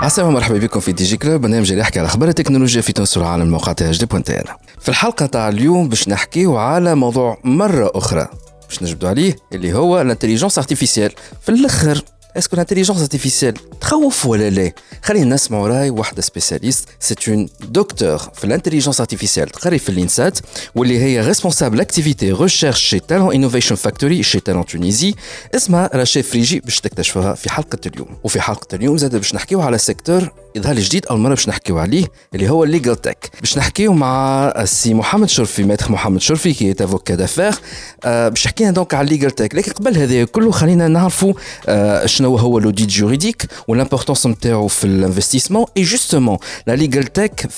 عسلامة ومرحبا بكم في دي جي كلوب برنامج اللي يحكي على أخبار التكنولوجيا في تونس والعالم الموقع تاع جدي بوانتير في الحلقة تاع اليوم باش نحكيو على موضوع مرة أخرى. باش نجبدوا عليه اللي هو الانتليجنس ارتيفيسيال في الأخر اسكو الانتليجنس ارتيفيسيال تخوف ولا لا خلينا نسمعوا راي واحدة سبيسياليست سي اون دكتور في الانتليجنس ارتيفيسيال تقري في الانسات واللي هي ريسبونسابل اكتيفيتي ريشيرش شي تالون انوفيشن فاكتوري شي تالون تونيزي اسمها رشا فريجي باش تكتشفوها في حلقه اليوم وفي حلقه اليوم زاد باش نحكيو على سيكتور لي جديد أول مرة باش نحكيو عليه اللي هو الليجل تك باش نحكيو مع السي محمد شرفي ماتر محمد شرفي كي افوكا دافير باش حكينا دونك على الليجل تك لكن قبل هذا كله خلينا نعرفوا آه شنو هو لوديت جوريديك والامبورطونس نتاعو في الانفستيسمون. اي جوستومون لا ليجل تك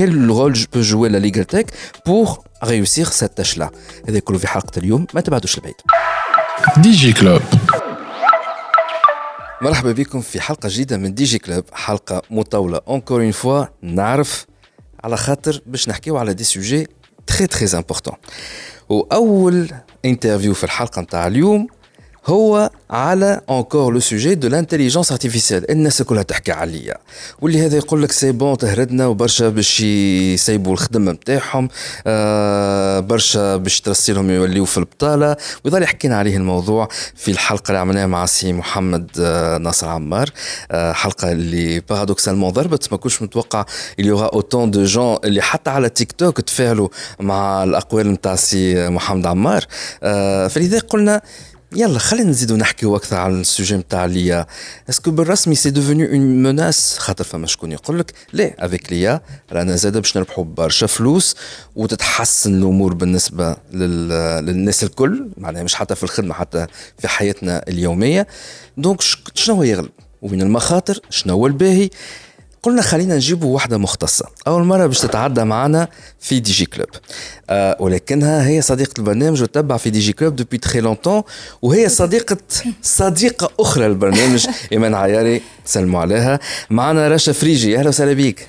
quel rôle peut jouer la legal tech pour réussir cette tâche là هذا كله في حلقة اليوم. ما تبعدوش البعيد. ديجي كلوب مرحبا بكم في حلقة جديدة من دي جي كلوب حلقة مطولة. اونكور اون فوا نعرف على خاطر باش نحكيو على دي سوجي تري تري امبورطون وأول انترفيو في الحلقة نتاع اليوم هو على انكور لو سوجي دو لانتيليجونس ارتيفيسيال الناس كلها تحكي عليا. واللي هذا يقول لك سي بون تهردنا وبرشا باش يسيبوا الخدمة نتاعهم آه برشا باش ترسلهم يوليوا في البطالة. ويظل حكينا عليه الموضوع في الحلقة اللي عملناها مع سي محمد آه ناصر عمار. آه حلقة اللي بارادوكسالمون ضربت. ما كنتش متوقع اللي يوغا اوتون دو جون اللي حتى على تيك توك تفاعلوا مع الأقوال نتاع سي محمد عمار. آه فلذلك قلنا يلا خلينا نزيدو نحكيو أكثر على السوجي نتاع ليا. اسكو بالرسمي سي ديفوني اون مناس خاطر فما شكون يقول لك لا افيك ليا رانا زاد باش نربحوا برشا فلوس وتتحسن الأمور بالنسبة لل... للناس الكل معناها مش حتى في الخدمة حتى في حياتنا اليومية. دونك شنو هو يغلب؟ وين المخاطر شنو هو الباهي؟ قلنا خلينا نجيبوا واحدة مختصة. أول مرة باش تتعدى معنا في دي جي كلوب آه ولكنها هي صديقة البرنامج وتتبع في دي جي كلوب دوبي تري لونتون وهي صديقة صديقة أخرى للبرنامج إيمان عياري سلموا عليها. معنا رشا فريجي أهلا وسهلا بيك.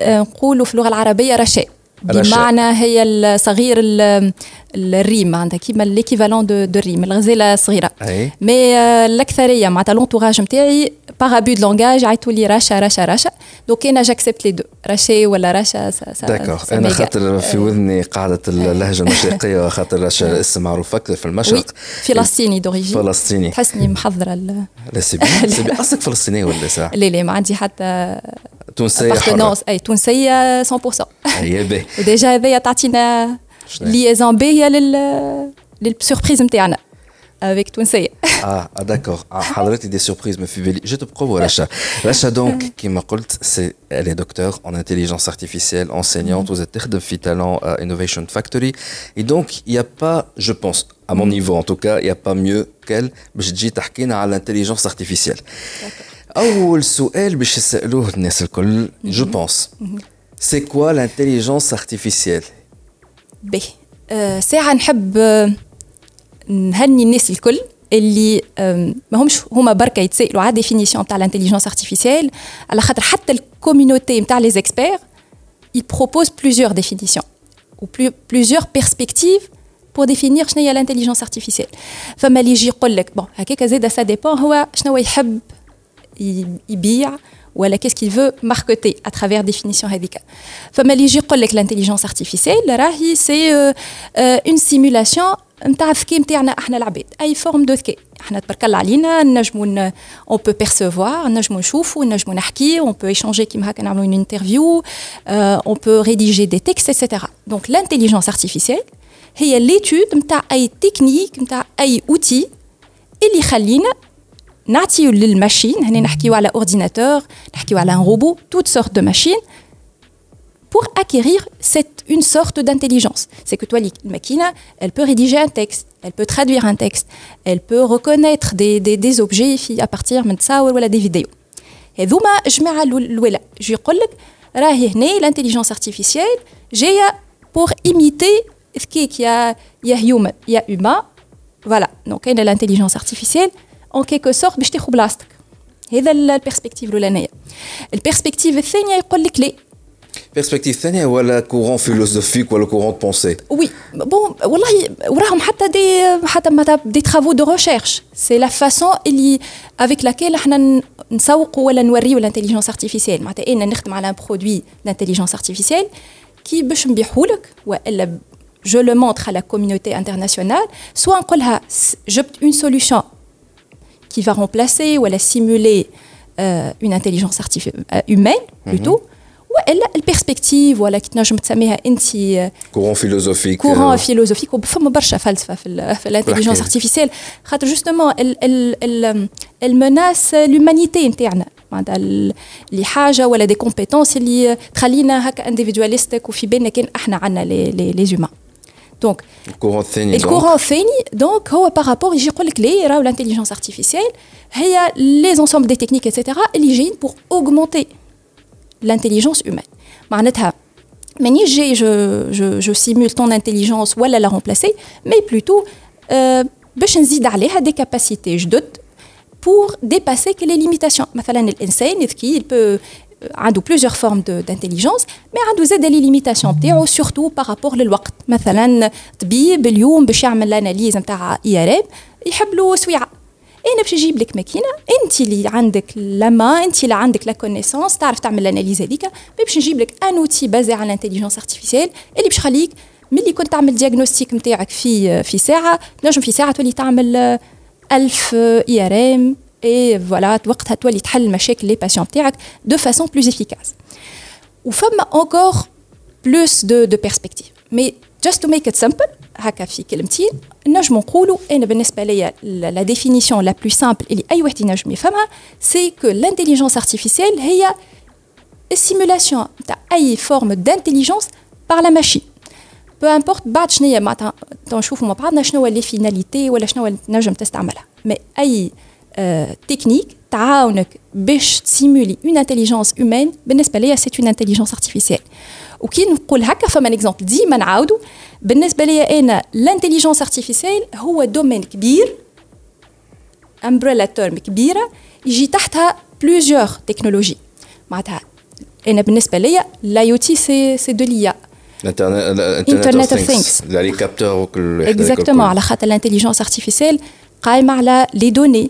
نقولوا في اللغة العربية رشاء. بمعنى هي الصغير الريم عندها كيما ليكيفالون دو دو الريم الغزالة الصغيره مي الاكثريه معناتها لونتوراج نتاعي باغ ابو دو لونجاج عيطوا لي رشا رشا رشا. دونك أنا جاكسبت لي دو رشا ولا رشا داكور أنا خاطر في وذني قاعدة اللهجة المشرقيه خاطر رشا اسم معروف أكثر في المشرق. فلسطيني دوريجين فلسطيني تحسني محضرة لا سي أصلك فلسطينيه ولا ساعه لا لا ما عندي حتى تونسيه حره اي تونسيه 100% هي باهي وديجا هذايا تعطينا ليزون باهيه لل للسوربريز نتاعنا افيك تونسيه اه داكور حضرتي دي سوربريز ما في بالي جو تو بروفو رشا رشا دونك كيما قلت سي elle est docteur en intelligence artificielle, enseignante, vous êtes تخدم في Talent uh, Innovation Factory. Et donc, il n'y a pas, je pense, à mon niveau en tout cas, il n'y a pas mieux qu'elle باش تجي تحكينا على l'intelligence artificielle. أول سؤال باش يسألوه الناس الكل, je pense, c'est quoi l'intelligence artificielle باهي ساعة نحب نهني الناس الكل اللي ما همش هما بركه يتسالوا على ديفينيسيون تاع الانتيليجنس ارتيفيسيال على خاطر حتى الكوميونيتي نتاع لي زيكسبير il propose plusieurs définitions ou plusieurs perspectives pour définir شنو هي l'intelligence artificielle فما اللي يجي يقول لك بون هكاك زاد سا ديبون هو شنو يحب يبيع ولا qu'est-ce qu'il veut marketer à travers définition هذيك فما اللي يجي يقول لك l'intelligence artificielle راهي سي une simulation نتاع الذكاء نتاعنا احنا العباد اي فورم دو ذكاء احنا تبارك الله علينا نجمو اون بو بيرسيفوار نجمو نشوفو نجمو نحكي اون بو ايشانجي كيما هكا نعملو اون انترفيو اون بو ريديجي دي تكست اتسيتيرا دونك لانتيليجونس ارتيفيسيال هي ليتود نتاع اي تكنيك نتاع اي اوتي اللي يخلينا نعطيو للماشين هنا نحكيو على اورديناتور نحكيو على ان روبو توت سورت دو ماشين pour acquérir cette, une sorte d'intelligence. C'est que toi, la machine, elle peut rédiger un texte, elle peut traduire un texte, elle peut reconnaître des, des, des objets à partir de ça ou des vidéos. Et donc, je vais je vais l'intelligence artificielle, j'ai pour imiter ce qui y a, il y a humain, il y a humain. Voilà, donc elle l'intelligence artificielle, en quelque sorte, je te C'est la perspective الأولانية. البرسبكتيف الثانية يقول لك لي perspective ثانية ولا courant philosophique ولا courant de pensée Oui, bon, والله وراهم حتى دي حتى معناتها دي travaux de recherche. C'est la façon اللي avec laquelle احنا نسوقوا ولا نوريو l'intelligence artificielle. معناتها انا نخدم على un produit d'intelligence artificielle qui باش نبيعه لك والا je le montre à la communauté internationale, soit نقولها جبت une solution qui va remplacer ou simuler euh, une intelligence artificielle humaine plutôt. Mm -hmm. والا البيرسبكتيف ولا كي تنجم تسميها انت كورون فيلوزوفيك كورون فيلوزوفيك وفما برشا فلسفه في, في الانتيليجنس ارتيفيسيال خاطر جوستومون المناس لومانيتي نتاعنا معناتها اللي حاجه ولا دي كومبيتونس اللي تخلينا هكا انديفيدواليستيك وفي بالنا كان احنا عندنا لي لي, لي زومان دونك الكورون الثاني الكورون الثاني دونك هو بارابور يجي يقول لك لي راهو الانتيليجنس ارتيفيسيال هي لي زونسومبل دي تكنيك اتسيتيرا اللي جايين بور اوغمونتي l'intelligence humaine. معناتها مانيش جاي je, je, je simule ton intelligence ولا la remplacer mais plutôt euh, باش نزيد عليها des capacités جدد pour dépasser les limitations مثلا الانسان ذكي il peut عنده plusieurs formes d'intelligence mais عنده زاد لي ليميتاسيون نتاعو par rapport للوقت. مثلا طبيب اليوم باش يعمل الاناليز نتاع إي آر يحب له سويعة. أنا باش نجيب لك ماكينة أنت اللي عندك لما أنت اللي عندك لا كونيسونس تعرف تعمل الاناليز هذيك باش نجيب لك ان اوتي بازي على الانتيليجنس ارتيفيسيال اللي باش يخليك ملي كنت تعمل دياغنوستيك نتاعك في في ساعة تنجم في ساعة تولي تعمل ألف إي آر آم. اي فوالا وقتها تولي تحل مشاكل لي باسيون تاعك دو فاسون بلوز افيكاس وفما اونكور بلوس دو دو بيرسبكتيف مي جاست تو ميك ات سامبل هكا في كلمتين نجم نقولوا انا بالنسبه ليا لا ديفينيسيون لا بلو سامبل اللي اي واحد ينجم يفهمها سي كو لانتيليجونس ارتيفيسيال هي السيمولاسيون تاع اي فورم دانتيليجونس بار لا ماشين بو امبورت بعد شنو هي معناتها نشوفوا مع بعضنا شنو هو لي فيناليتي ولا شنو نجم تستعملها مي اي تكنيك تعاونك باش تسيمولي اون انتيليجونس هومان بالنسبه ليا سي اون انتيليجونس ارتيفيسيال وكي نقول هكا فما اكزومبل ديما نعاودو بالنسبه ليا انا الانتيليجونس ارتيفيسيال هو دومين كبير امبريلا تيرم كبيره يجي تحتها بلوزيور تكنولوجي معناتها انا بالنسبه ليا لاي او تي سي سي دو ليا انترنت اوف ثينكس لي كابتور وكل اكزاكتومون على خاطر الانتيليجونس ارتيفيسيال قايمه على لي دوني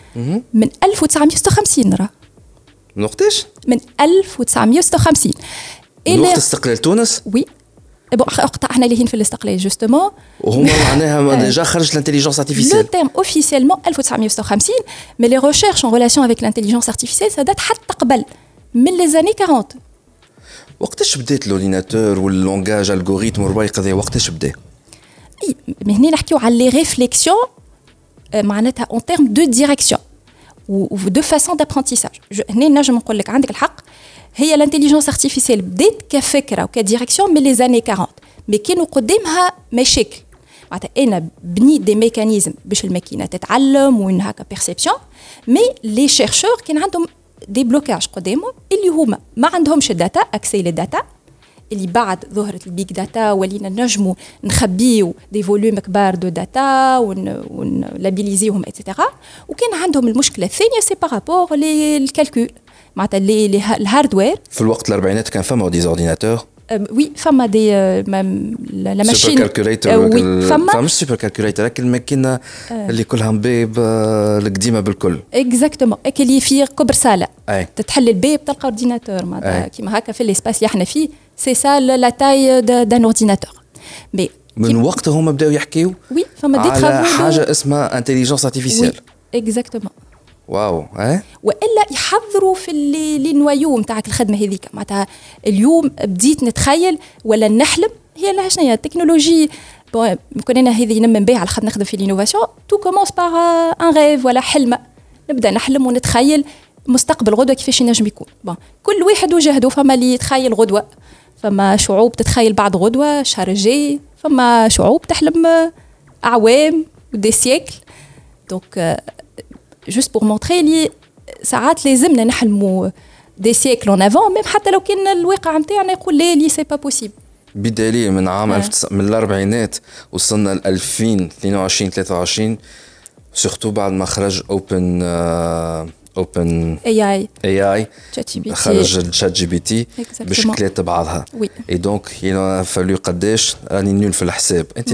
من 1956 راه. من وقتاش؟ من 1956 من وقت استقلال تونس؟ وي. بون وقتها إحنا اللي هين في الاستقلال جوستومون وهما معناها ديجا خرج الانتيليجنس ارتيفيسيال لو تيرم اوفيسيلمون 1956 مي لي ريشيرش ان ريلاسيون افيك الانتيليجنس ارتيفيسيال سا دات حتى قبل من لي زاني 40 وقتاش بدات لوريناتور واللونجاج الغوريتم وربايق هذا وقتاش بدا؟ إي مي هنا نحكيو على لي ريفليكسيون معناتها اون تيرم دو ديريكسيون ودو فاسون دابرونتيساج هنا نجم نقول لك عندك الحق هي الانتيليجنس ارتيفيسيال بدات كفكره وكديريكسيون من لي زاني 40 مي كانوا قدامها مشاكل معناتها انا بنيت دي ميكانيزم باش الماكينه تتعلم وين هكا بيرسيبسيون مي لي شيرشور كان عندهم دي بلوكاج قدامهم اللي هما ما عندهمش الداتا اكسي للداتا اللي بعد ظهرت البيج داتا ولينا نجموا نخبيو دي فوليوم كبار دو داتا ونلابيليزيهم اتسيتيرا وكان عندهم المشكلة الثانية سي بارابور للكالكول معناتها الهاردوير في الوقت الأربعينات كان فما ديزورديناتور وي فما دي لا ماشين سوبر كالكوليتر فما. مش سوبر كالكوليتر لكن الماكينه اللي كلها مبيب القديمة بالكل. اكزاكتومون اللي في كبر صاله تتحل الباب تلقى اورديناتور معناتها كيما هكا في الإسباس اللي إحنا فيه. سي سا لا تاي دان اورديناتور مي من وقتها هما بداو يحكيو وي فما دي على حاجة اسمها انتيليجنس ارتيفيسيال اكزاكتومون واو آه وإلا يحضروا في اللي لي نوايو نتاعك الخدمة هذيك. معناتها اليوم بديت نتخيل ولا نحلم هي لا شنو هي التكنولوجي بون كون أنا هذه نمن بها على خاطر نخدم في لينوفاسيون تو كومونس باغ ان ريف ولا حلمة. نبدأ نحلم ونتخيل مستقبل غدوة كيفاش ينجم يكون بون كل واحد وجهده فما اللي يتخيل غدوة. فما شعوب تتخيل بعد غدوة الشهر الجاي فما شعوب تحلم أعوام ودي سيكل دونك جوست بور مونتري لي ساعات لازمنا نحلموا دي سيكل اون افون ميم حتى لو كان الواقع نتاعنا يقول لا لي سي با بوسيبل بدليل من عام ألف من الأربعينات وصلنا ل 2022 23 سورتو بعد ما خرج اوبن اوبن اي اي اي اي خرج الشات جي بي تي بشكلات بعضها وي اي دونك فالو قداش راني نول في الحساب. انت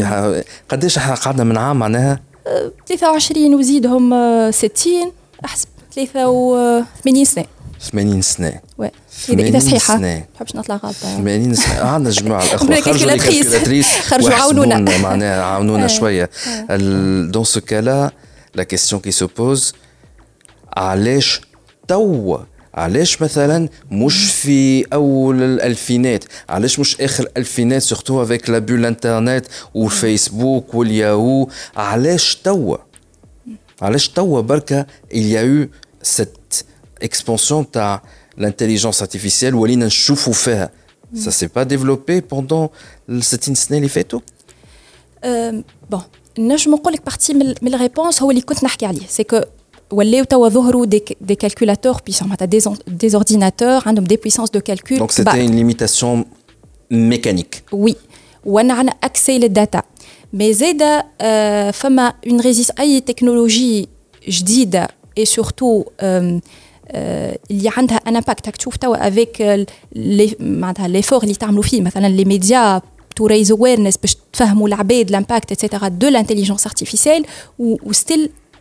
قداش إحنا قعدنا من عام معناها؟ 23 وزيدهم 60 أحسب. 83 سنة. 80 سنة. وي اذا صحيحة. ما نحبش نطلع غلطة. 80 سنة. عندنا جماعة الأخوة. خرجوا لي كالكولاتريس خرجوا عاونونا. معناها عاونونا شوية. دون سو كالا لا كيستيون كي سو بوز علاش توا علاش مثلا مش في اول الالفينات علاش مش اخر الالفينات سورتو افيك لا بول انترنت والفيسبوك والياهو علاش توا علاش توا بركا il y a eu cette expansion تاع l'intelligence artificielle ولينا نشوفوا فيها ça s'est pas développé pendant ال 60 سنه اللي فاتوا بون نجم نقول لك بارتي من الريبونس هو اللي كنت نحكي عليه سي كو ولاو توا ظهروا دي, دي calculateurs puissants معناتها دي, des ordinateurs عندهم دي puissances de calcul Donc c'était une limitation mécanique. Oui. وانا عندنا اكسي للداتا مي زاده آه فما اون ريزيس اي تكنولوجي جديده اي سورتو آه اللي عندها ان امباكت تشوف توا افيك معناتها ليفور اللي تعملوا فيه مثلا لي ميديا تو ريز اويرنس باش تفهموا العباد لامباكت اتسيتيرا دو لانتيليجنس ارتيفيسيال وستيل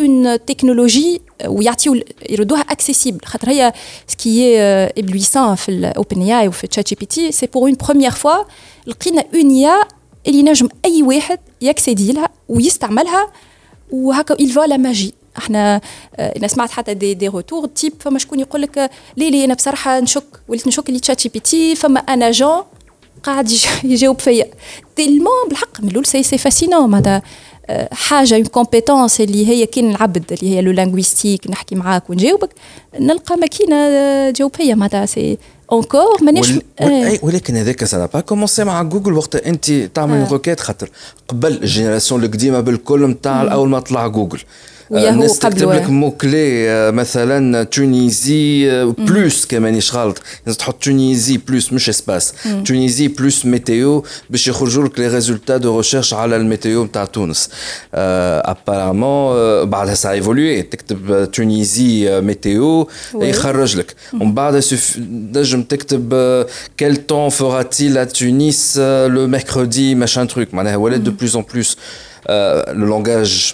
اون تكنولوجي ويعطيو يردوها اكسيسيبل خاطر هي سكي ابلويسون في الاوبن اي اي وفي تشات جي بي تي سي بور اون بروميير فوا لقينا اون يا اللي نجم اي واحد يكسيدي لها ويستعملها وهكا il va la magie. إحنا أنا سمعت حتى دي دي روتور تيب فما شكون يقول لك لي لي أنا بصراحه نشك وليت نشك اللي تشات جي بي تي فما أنا جون قاعد يجاوب فيا تيلمون بالحق من الأول سي سي فاسينون معناتها حاجة اون كومبيتونس اللي هي كاين العبد اللي هي لو لانغويستيك نحكي معاك ونجاوبك نلقى ماكينة تجاوب فيا معناتها سي؟ اونكور مانيش ول... ولكن هذاك سا با كومونسي مع جوجل وقت أنت تعمل آه. روكيت خاطر قبل الجينيراسيون القديمة بالكل نتاع أول ما طلع جوجل الناس تكتب لك مو كلي مثلا تونيزي بلوس كمان غلط لازم تحط تونيزي بلوس مش اسباس تونيزي بلوس ميتيو باش يخرجوا لك لي ريزولتا دو ريشيرش على الميتيو نتاع تونس ابارامون بعدها سا ايفولوي تكتب تونيزي ميتيو يخرج لك ومن بعد نجم تكتب كيل طون فورا تيل ا تونس لو ميركودي ماشان تروك معناها ولات دو بلوس ان بلوس لو لونغاج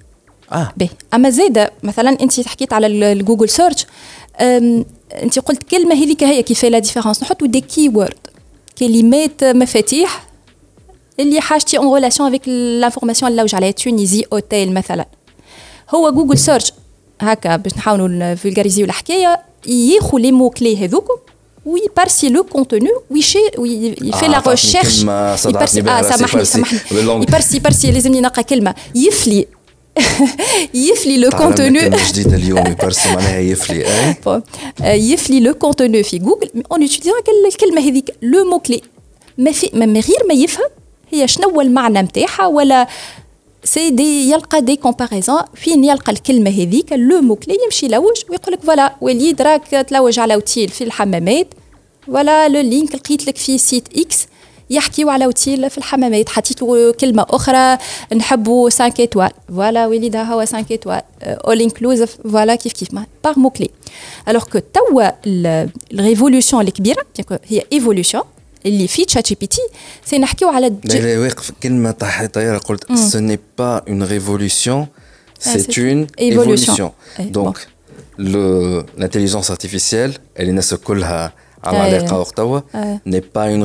باهي أما زاده مثلا أنت حكيت على الجوجل سيرش أنت قلت كلمة هذيك هي كيف لا ديفيرونس نحطوا دي كي وورد كلمات مفاتيح اللي حاجتي اون ريلاسيون افيك لانفورماسيون اللي لوج عليها تونيزي اوتيل مثلا. هو جوجل سيرش هكا باش نحاولوا نفولغاريزيو الحكاية ياخذ لي مو كلي هذوكم وي بارسي لو كونتوني ويشي يفي لا ريشيرش يبارسي آه سامحني سامحني. يبارسي يبارسي لازمني نلقى كلمة. يفلي يفلي لو كونتوني جديده اليوم يبارسي معناها يفلي يفلي لو كونتوني في جوجل اون يوتيليزون الكلمة هذيك لو مو كلي ما في ما غير ما يفهم هي شنو المعنى نتاعها ولا سي دي يلقى دي كومباريزون فين يلقى الكلمة هذيك لو مو كلي يمشي يلوج ويقول لك فوالا وليد راك تلوج على اوتيل في الحمامات ولا لو لينك لقيت لك في سيت إكس يحكيو على اوتيل في الحمامات حطيت له كلمه اخرى نحبوا 5 ايتوال فوالا وليد هو 5 ايتوال اول انكلوزيف فوالا كيف كيف باغ مو كلي الوغ كو توا الريفولوسيون الكبيره هي ايفولوسيون اللي في تشات جي بي تي سي نحكيو على لا لا واقف كلمه طياره قلت سو ني با اون ريفولوسيون سي اون ايفولوسيون دونك l'intelligence artificielle اللي الناس كلها عم علاقه وقت توا ني با اون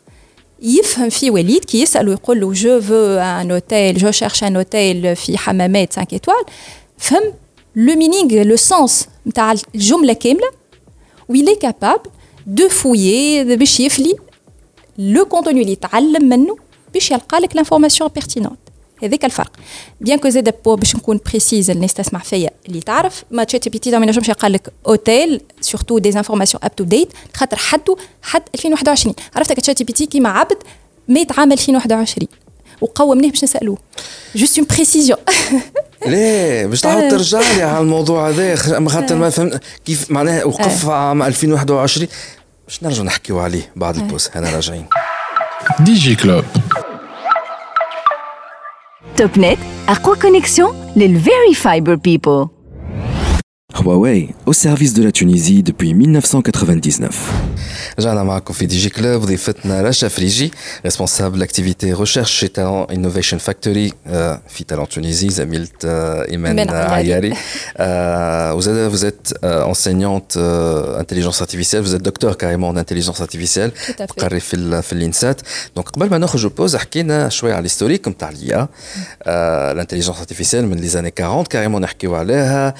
يفهم في وليد كي يسال ويقول له جو فو ان اوتيل جو شيرش ان اوتيل في حمامات 5 ايتوال فهم لو مينينغ لو سونس نتاع الجمله كامله ويل est capable de fouiller باش يفلي لو كونتوني اللي يتعلم منه باش يلقى لك لانفورماسيون بيرتينونت هذاك الفرق. بيان كو زاد بو باش نكون بريسيز الناس تسمع فيا اللي تعرف ما تشات بي تي ما ينجمش يقال لك اوتيل سورتو دي انفورماسيون اب تو ديت خاطر حدو حد 2021 عرفتك تشات بي تي كيما عبد مات عام 2021 وقومناه باش نسألوه. جوست اون بريسيزيون ليه؟ باش تعاود ترجع لي على الموضوع هذا خاطر ما فهمت كيف معناها وقف عام 2021 باش نرجع نحكيو عليه بعد البوس هنا راجعين. دي جي كلوب TopNet, Aqua Connexion, les Very Fiber People. Huawei, au service de la Tunisie depuis 1999. رجعنا معكم في دي جي كلوب ضيفتنا رشا فريجي ريسبونسابل اكتيفيتي ريشيرش شي تالون انوفيشن فاكتوري في تالون تونيزي زميلة ايمان عياري وزاد vous êtes enseignante intelligence artificielle vous êtes docteur carrément en intelligence artificielle تقري في في الانسات دونك قبل ما نخرجوا بوز حكينا شويه على الهيستوريك نتاع ليا الانتليجنس ارتيفيسيال من لي زاني 40 كاريمون نحكيو عليها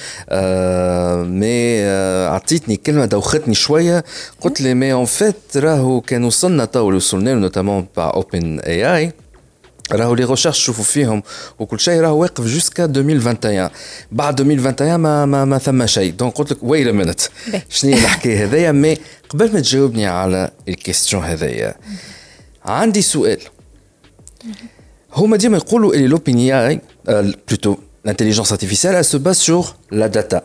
مي عطيتني كلمه دوختني شويه قلت لي مي اون فيت راهو كان وصلنا تو اللي وصلنا له نوتامون با اوبن اي اي راهو لي ريشيرش تشوفوا فيهم وكل شيء راهو واقف جوسكا 2021 بعد 2021 ما ما, ما ثم شيء دونك قلت لك ويت ا مينيت شنو هي الحكايه هذيا مي قبل ما تجاوبني على الكيستيون هذيا عندي سؤال هما ديما يقولوا اللي لوبين اي بلوتو l'intelligence artificielle, elle se base sur la data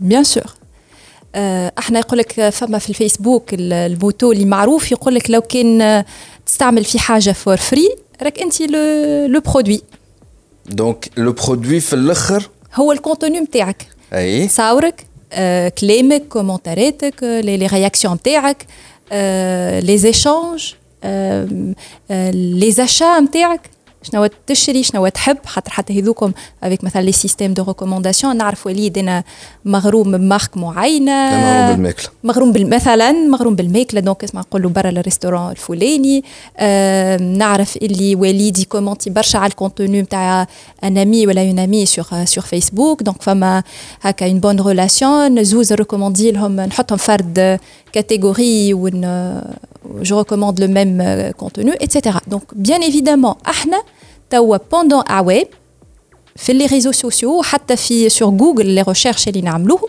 Bien sûr. أحنا يقول لك فما في الفيسبوك الموتو اللي معروف يقول لك لو كان تستعمل في حاجة فور فري راك أنت لو لو برودوي دونك لو برودوي في الآخر هو الكونتوني نتاعك أي. تصاورك آه، كلامك كومنتاراتك لي رياكسيون نتاعك لي زيشانج لي زاشا نتاعك شنو تشري شنو تحب خاطر حتى هذوكم افيك مثلا لي سيستيم دو ريكومونداسيون نعرف وليد أنا مغروم بمارك معينة. مغروم بالماكلة. مغروم مثلا مغروم بالماكلة دونك اسمع نقول له برا الريستورون الفلاني. آه نعرف اللي وليد يكومونتي برشا على الكونتوني نتاع ان امي ولا اون امي سور سور فيسبوك دونك فما هكا اون بون ريلاسيون زوز ريكوموندي لهم نحطهم فرد كاتيجوري ون je recommande le même euh, contenu, etc. Donc, bien évidemment, ahna, tawa pendant Awe, fait les réseaux sociaux, hatta sur Google, les recherches, les namlou,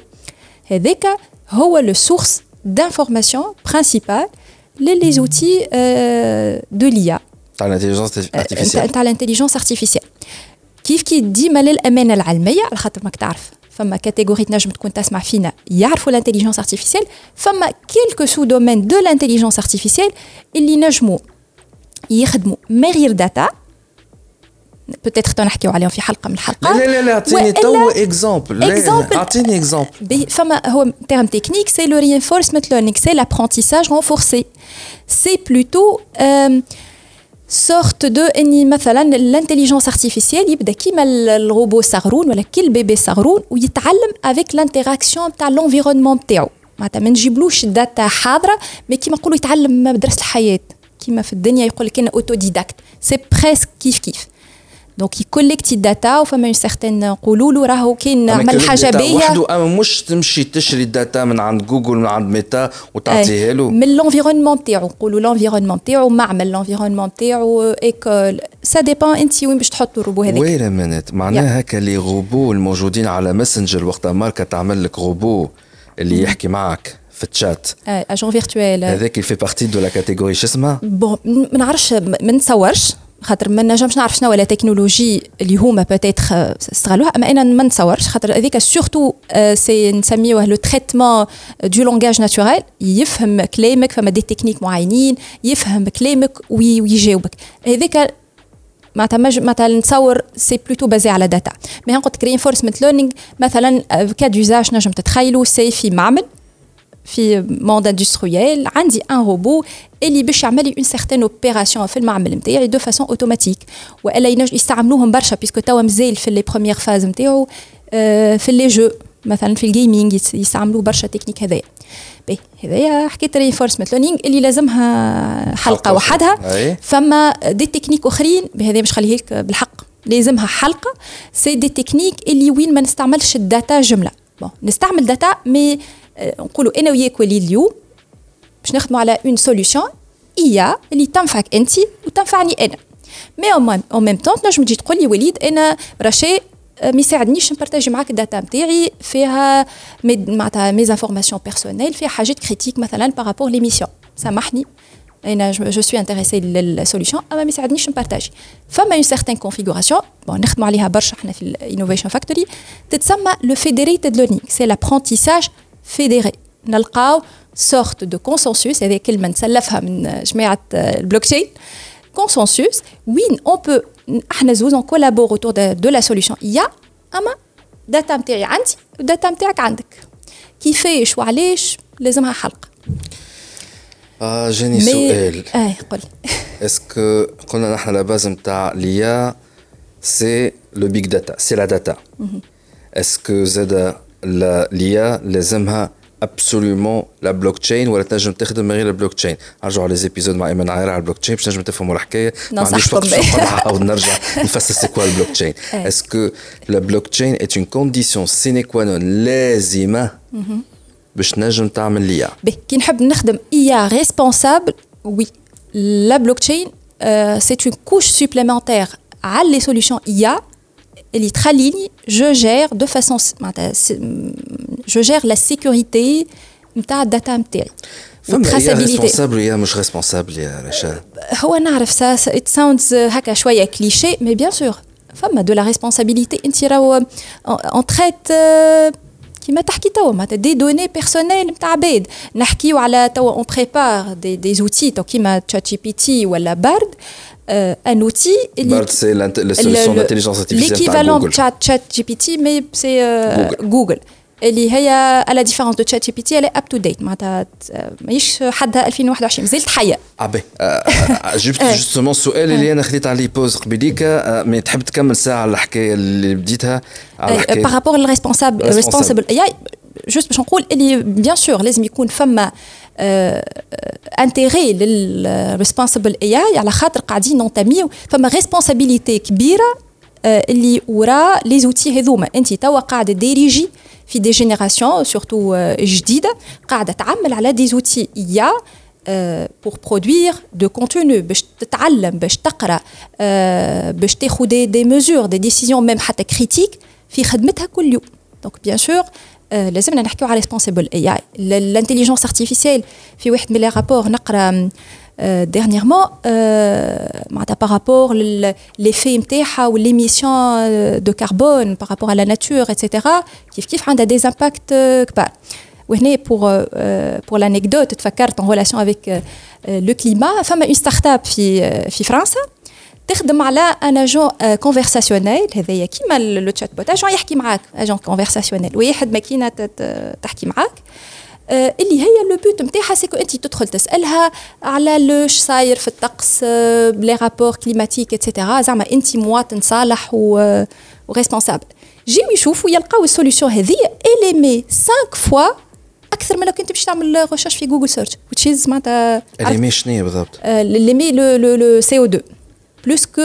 et هو le source d'information principale les, les outils euh, de l'IA. T'as l'intelligence artificielle. T'as l'intelligence artificielle. كيف كي ديما للامانه العلميه على خاطر ماك تعرف فما كاتيجوري تنجم تكون تسمع فينا يعرفوا الانتيليجنس ارتيفيسيال فما كيلكو سو دومين دو لانتيليجنس ارتيفيسيال اللي نجموا يخدموا مغير داتا بوتيتر تنحكيو عليهم في حلقه من الحلقات لا لا لا اعطيني تو اكزومبل اعطيني اكزومبل فما هو تيرم تكنيك سي لو رينفورسمنت ليرنينغ سي لابرونتيساج رونفورسي سي بلوتو سورت دو اني مثلا الانتيليجنس ارتيفيسيال يبدا كيما الروبو صغرون ولا كي البيبي صغرون ويتعلم افيك لانتيراكسيون تاع لونفيرونمون تاعو معناتها ما نجيبلوش داتا حاضره مي كيما نقولوا يتعلم مدرسه الحياه كيما في الدنيا يقول لك انا اوتو ديداكت سي بريسك كيف كيف دونك يكوليكتي الداتا وفما اون سيغتين نقولوا له راهو كي نعمل حاجة باهيه وحده اما مش تمشي تشري الداتا من عند جوجل من عند ميتا وتعطيها له من لونفيرونمون تاعو نقولوا لونفيرونمون تاعو معمل لونفيرونمون تاعو ايكول سا ديبان انت وين باش تحطوا الروبو هذاك وين منت معناها هكا لي روبو الموجودين على ماسنجر وقت ماركه تعمل لك روبو اللي يحكي معك في التشات اجون فيرتويل هذاك في بارتي دو لا كاتيجوري شو اسمها؟ بون ما نعرفش ما نتصورش خاطر ما نجمش نعرف شنو لا تكنولوجي اللي هما بوتيتر استغلوها أما أنا ما نتصورش خاطر هذيك سورتو سي نسميوه لو تريتمون دو لونغاج ناتوريل يفهم كلامك فما دي تكنيك معينين يفهم كلامك ويجاوبك. هذيك معناتها معناتها نتصور سي بلوتو بازي على داتا مي نقول لك رينفورسمنت ليرنينغ مثلا كادوزاج نجم تتخيلوا سي في معمل. في موند اندستريال عندي ان روبو اللي باش يعمل اون سيغتين اوبيراسيون في المعمل نتاعي دو فاسون اوتوماتيك وألا يستعملوهم برشا بيسكو توا مازال في لي بروميير فاز نتاعو في لي جو مثلا في الجيمنج يستعملوا برشا تكنيك هذايا. باهي هذايا حكاية رينفورسمنت ليرنينغ اللي لازمها حلقة وحدها. فما دي تكنيك أخرين بهذا باش خليه لك بالحق. لازمها حلقة. سي دي تكنيك اللي وين ما نستعملش الداتا جملة. بون نستعمل داتا مي نقولوا انا وياك وليد اليوم باش نخدموا على اون سوليوشن ايا اللي تنفعك انت وتنفعني انا مي او ميم طون تنجم تجي تقول لي وليد انا رشا ما يساعدنيش نبارتاجي معاك الداتا نتاعي فيها معناتها مي انفورماسيون بيرسونيل فيها حاجات كريتيك مثلا بارابور ليميسيون سامحني انا جو سوي انتريسي للسوليوشن اما ما يساعدنيش نبارتاجي فما اون سيغتين كونفيغوراسيون بون نخدموا عليها برشا احنا في الانوفيشن فاكتوري تتسمى لو فيدريتد ليرنينغ سي لابرونتيساج فيديري نلقاو سورت دو كونسنسوس هذه كلمه نسلفها من جماعه البلوك تشين كونسنسوس وين اون بو احنا زوز اون كولابور اوتور دو لا سوليوشن يا اما داتا نتاعي عندي والداتا نتاعك عندك كيفاش وعلاش لازمها حلقه اه جاني سؤال اه قل اسكو قلنا نحن لا باز نتاع ليا سي لو بيج داتا سي لا داتا اسكو زاد l'IA لازمها ابسوليومون لا بلوك تشين ولا تنجم تخدم من غير البلوك تشين نرجعوا على ليزيبيزود مع ايمن عاير على البلوك تشين باش نجم تفهموا الحكايه ما عنديش وقت نعاود نرجع نفسر سي كوا البلوك تشين اسكو لا بلوك تشين ات اون كونديسيون سيني كوا نون لازمه باش تنجم تعمل ليا كي نحب نخدم ايا ريسبونسابل وي لا بلوك تشين سي اون كوش سوبليمونتير على لي سوليوشن ايا اللي تخليني جو جير دو فاسون جو جير لا سيكوريتي نتاع الداتا نتاعي فما هي ريسبونسابل يا مش ريسبونسابل يا رشا هو نعرف سا ات ساوندز هكا شويه كليشي مي بيان سور فما دو لا ريسبونسابيلتي انت راهو اون تريت كيما تحكي توا معناتها دي دوني بيرسونيل نتاع عباد نحكيو على توا اون بريبار دي دي زوتي تو كيما تشات جي بي تي ولا بارد un outil. c'est la solution d'intelligence artificielle. L'équivalent de chat, chat GPT, mais c'est Google. Google. اللي هي على ديفيرونس دو تشات جي بي تي اب تو ديت معناتها ماهيش حدها 2021 مازالت حيه ابي جبت جوستومون السؤال اللي انا خذيت عليه بوز قبيليك مي تحب تكمل ساعه على الحكايه اللي بديتها على الحكايه بارابور للريسبونسابل ريسبونسابل اي جوست باش نقول اللي بيان سور لازم يكون فما انتيغي للريسبونسابل اي اي على خاطر قاعدين نونتاميو فما ريسبونسابيلتي كبيره اللي وراء لي زوتي هذوما انت توا قاعده ديريجي في دي جينيراسيون سورتو جديده قاعده تعمل على دي زوتي يا بور برودوير دو كونتوني باش تتعلم باش تقرا باش تاخذ دي دي ميزور دي ديسيزيون ميم حتى كريتيك في خدمتها كل يوم دونك بيان سور لازمنا نحكيو على ريسبونسيبل اي اي الانتيليجنس ارتيفيسيال في واحد من لي رابور نقرا Euh, dernièrement, euh, par rapport à l'effet ou l'émission euh, de carbone par rapport à la nature, etc., qui a des impacts pour, pour l'anecdote, tu en relation avec le climat, il une start-up en France تخدم على ان اجون كونفرساسيونيل هذايا كيما لو تشات بوت اجون يحكي معاك. اجون كونفرساسيونيل واحد ماكينة تحكي معاك. آه، اللي هي لو بوت نتاعها سيكو انت تدخل تسألها على لوش صاير في الطقس بلي رابور كليماتيك اتسيتيرا زعما انت مواطن صالح وريسبونسابل جيو يشوفوا يلقاو السوليسيون هذه اليمي 5 فوا أكثر من لو كنت باش تعمل ريشيرش في جوجل سيرش وتش از معناتها اليمي شنو بالضبط؟ اليمي لو لو سي أو 2 بلوس كو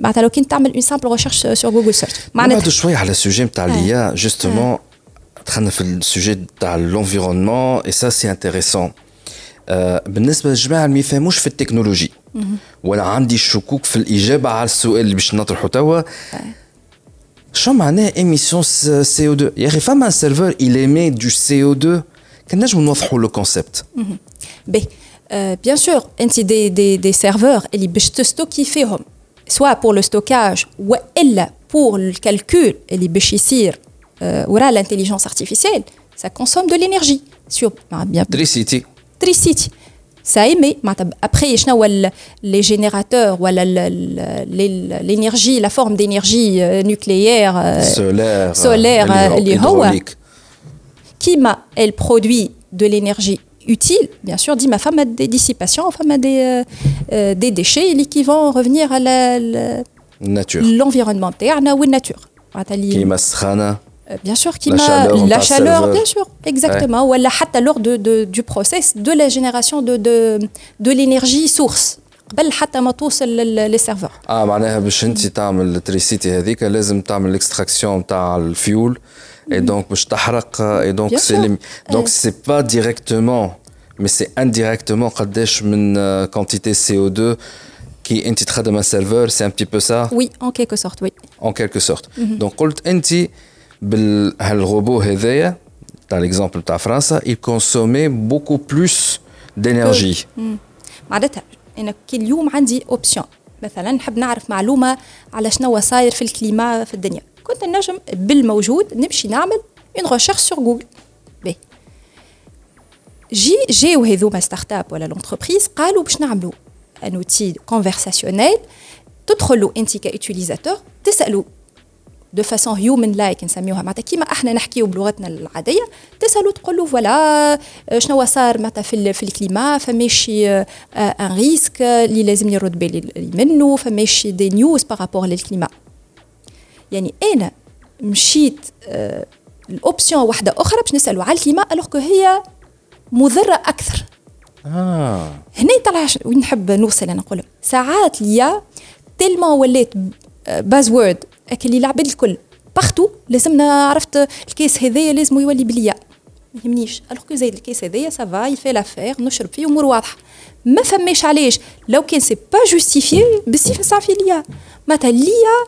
معناتها لو كنت تعمل اون سامبل ريشيرش سور جوجل سيرش معناتها شويه على السوجي نتاع ليا جوستومون دخلنا في السوجي تاع لونفيرونمون اي سا سي انتريسون بالنسبه للجماعه اللي ما يفهموش في التكنولوجي وانا عندي شكوك في الاجابه على السؤال اللي باش نطرحه توا شو معناه ايميسيون سي او 2 يا اخي فما ان سيرفور ايمي دو سي او 2 كان نجم نوضحوا لو كونسيبت بي Euh, bien sûr, ainsi des, des, des serveurs, ils stockifient, soit pour le stockage, ou pour le calcul, ils béchissir, euh, ou l'intelligence artificielle, ça consomme de l'énergie. Sur, ah, bien, Tricity. Tricity. Ça émet. Après, les générateurs, la forme d'énergie euh, nucléaire, solaire, qui produit de l'énergie utile, bien sûr, dit ma femme a des dissipations, femme a des, euh, des déchets qui vont revenir à la, nature. L'environnement, la nature. Qui bien sûr qui m'a la chaleur bien sûr exactement ou elle حتى lors de, de, du process de la génération de de, de l'énergie source قبل حتى ما توصل للسيرفر اه معناها باش انت تعمل التريسيتي هذيك لازم تعمل الاكستراكسيون تاع الفيول اي دونك باش تحرق اي دونك سي دونك سي با ديريكتومون مي سي انديريكتومون قداش من كونتيتي سي او 2 كي انت تخدم ان سيرفور سي ان بتي بو سا وي ان كيلكو سورت وي ان كيلكو سورت دونك قلت انت بالهالروبو هذايا تاع ليكزومبل تاع فرنسا il consommait beaucoup plus d'énergie معناتها انا كي اليوم عندي اوبسيون مثلا نحب نعرف معلومه على شنو صاير في الكليما في الدنيا كنت نجم بالموجود نمشي نعمل اون ريشيرش سور جوجل بي جي جاو هذوما ستارت اب ولا لونتربريز قالوا باش نعملوا ان اوتي كونفرساسيونيل تدخلوا انت كاوتيليزاتور تسألوا دو فاسون هيومن لايك نسميوها معناتها كيما إحنا نحكيو بلغتنا العادية تسألوا تقول له فوالا شنو صار معناتها في, في الكليما فماشي ان ريسك اللي لازم يرد بالي منه فماشي دي نيوز بارابور للكليما يعني أنا مشيت الاوبسيون واحدة أخرى باش نسألوا على الكليما ألوغ هي مضرة أكثر. آه. هنا طلع وين نحب نوصل أنا نقول ساعات ليا تيلمون وليت بازورد اللي العباد الكل باختو لازمنا عرفت الكيس هذايا لازم يولي بليا. ما يهمنيش. ألوغ كو زايد الكيس هذايا سافا يفي لافير نشرب فيه امور واضحة. ما فماش علاش. لو كان سي با جوستيفي بالسيف صافي ليا. معناتها ليا آه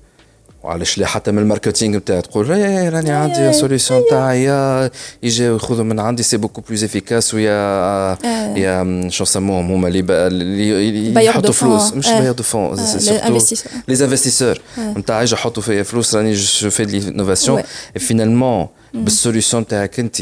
وعلاش لا حتى من الماركتينغ نتاعك تقول إيه راني عندي سوليسيون تاعي يجي ياخذوا من عندي سي بوكو بلوز افيكاس ويا يا شو نسموهم هما اللي يحطوا فلوس. مش بايور دو فون لي انفستيسور نتاع يجي يحطوا فيا فلوس راني جو في دي لينوفاسيون فينالمون بالسوليسيون تاعك انت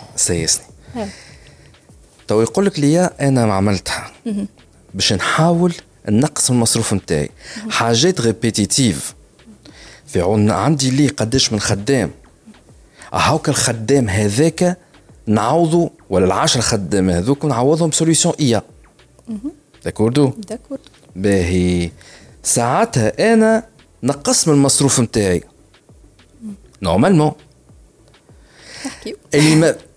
سيسني تو يقول لك ليا أنا ما عملتها. باش نحاول نقص المصروف نتاعي. حاجات ريبيتيتيف في عندي لي قداش من خدام. هاوك الخدام هذاك نعوضوا ولا العشر خدام هذوك نعوضهم سوليسيون ايا داكوردو داكورد باهي. ساعتها أنا نقص من المصروف نتاعي. نورمالمون اللي ما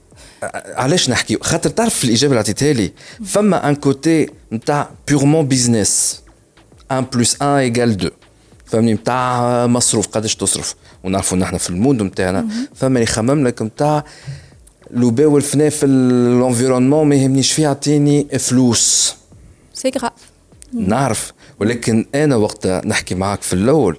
علاش نحكي خاطر تعرف الإجابة اللي عطيتها لي فما ان كوتي نتاع بيغمون بيزنس 1 بلس 1 ايكال 2 فهمني؟ نتاع مصروف قداش تصرف. ونعرفوا نحن في المود نتاعنا فما اللي يخمم لك نتاع لوبا والفنا في الانفيرونمون ما يهمنيش فيه يعطيني فلوس. سي غراف نعرف. ولكن أنا وقت نحكي معاك في الأول.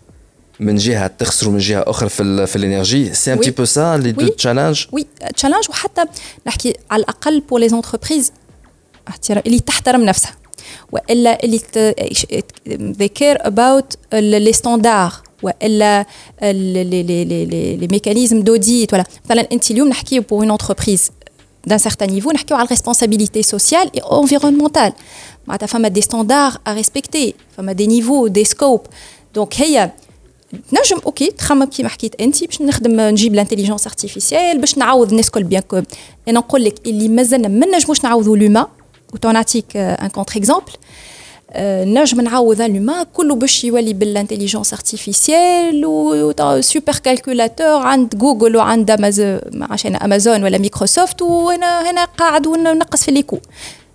من جهه تخسروا من جهه اخرى في في الانرجي سي ان بتي بو سا لي دو تشالنج وي تشالنج وحتى نحكي على الاقل بور لي زونتربريز اللي تحترم نفسها والا اللي they care about les standards والا لي ميكانيزم دوديت ولا مثلا انت اليوم نحكي بور اون انتربريز d'un certain niveau نحكيو على responsabilité sociale et environnementale معناتها فما دي ستاندار ا ريسبكتي فما دي نيفو دي سكوب دونك هي نجم أوكي تخمم كيما حكيت انت باش نخدم نجيب لانتيليجونس ارتيفيسيال باش نعوض الناس الكل بيان كو أنا نقول لك اللي مازلنا ما نجموش نعوضوا لوما وتونعطيك ان كونتر اكزومبل نجم نعوض لوما كله باش يولي بالانتيليجونس ارتيفيسيال و سوبر كالكولاتور عند جوجل وعند امازون امازون ولا مايكروسوفت وأنا هنا قاعد ونقص في ليكو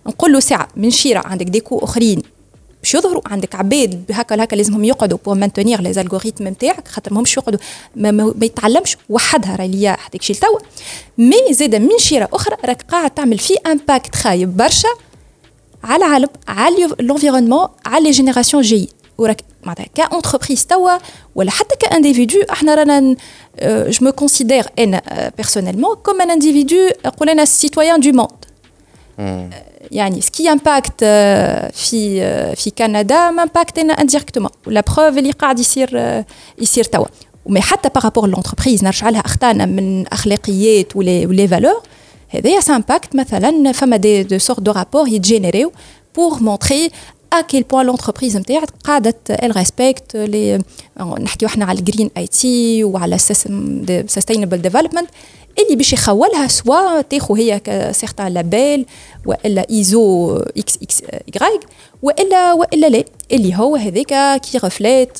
نقول له ساعة من شيرة عندك ديكو أخرين. باش يظهروا. عندك عباد هكا هكا لازمهم يقعدوا بور مانتونيغ لي زالغوريتم نتاعك خاطر ماهمش يقعدوا. ما, ما, ما يتعلمش. وحدها راهي ليا هذاك الشيء توا مي زاد من شيرة أخرى راك قاعد تعمل فيه امباكت خايب برشا على العالم على لونفيرونمون على لي جينيراسيون جاي وراك معناتها كانتربريز توا ولا حتى كانديفيدو إحنا رانا جو مو كونسيدير أنا بيرسونيلمون كوم ان انديفيدو نقول أنا سيتويان دو موند يعني سكي امباكت في في كندا مامباكت أنا انديريكتومون ولا بروف اللي قاعد يصير يصير توا ومي حتى بارابور لونتربريز نرجع لها اخطانا من اخلاقيات ولي ولي فالور هذايا سامباكت مثلا فما دي دو سورت دو رابور يتجينيريو بور مونتري à quel point l'entreprise نتاعك elle respecte les نحكيو إحنا على الجرين اي تي وعلى sustainable development اللي باش يخولها سوا تاخو هي سيغتان لابيل وإلا إيزو إكس إكس اي وإلا وإلا لا. اللي هو هذاك كي ريفليت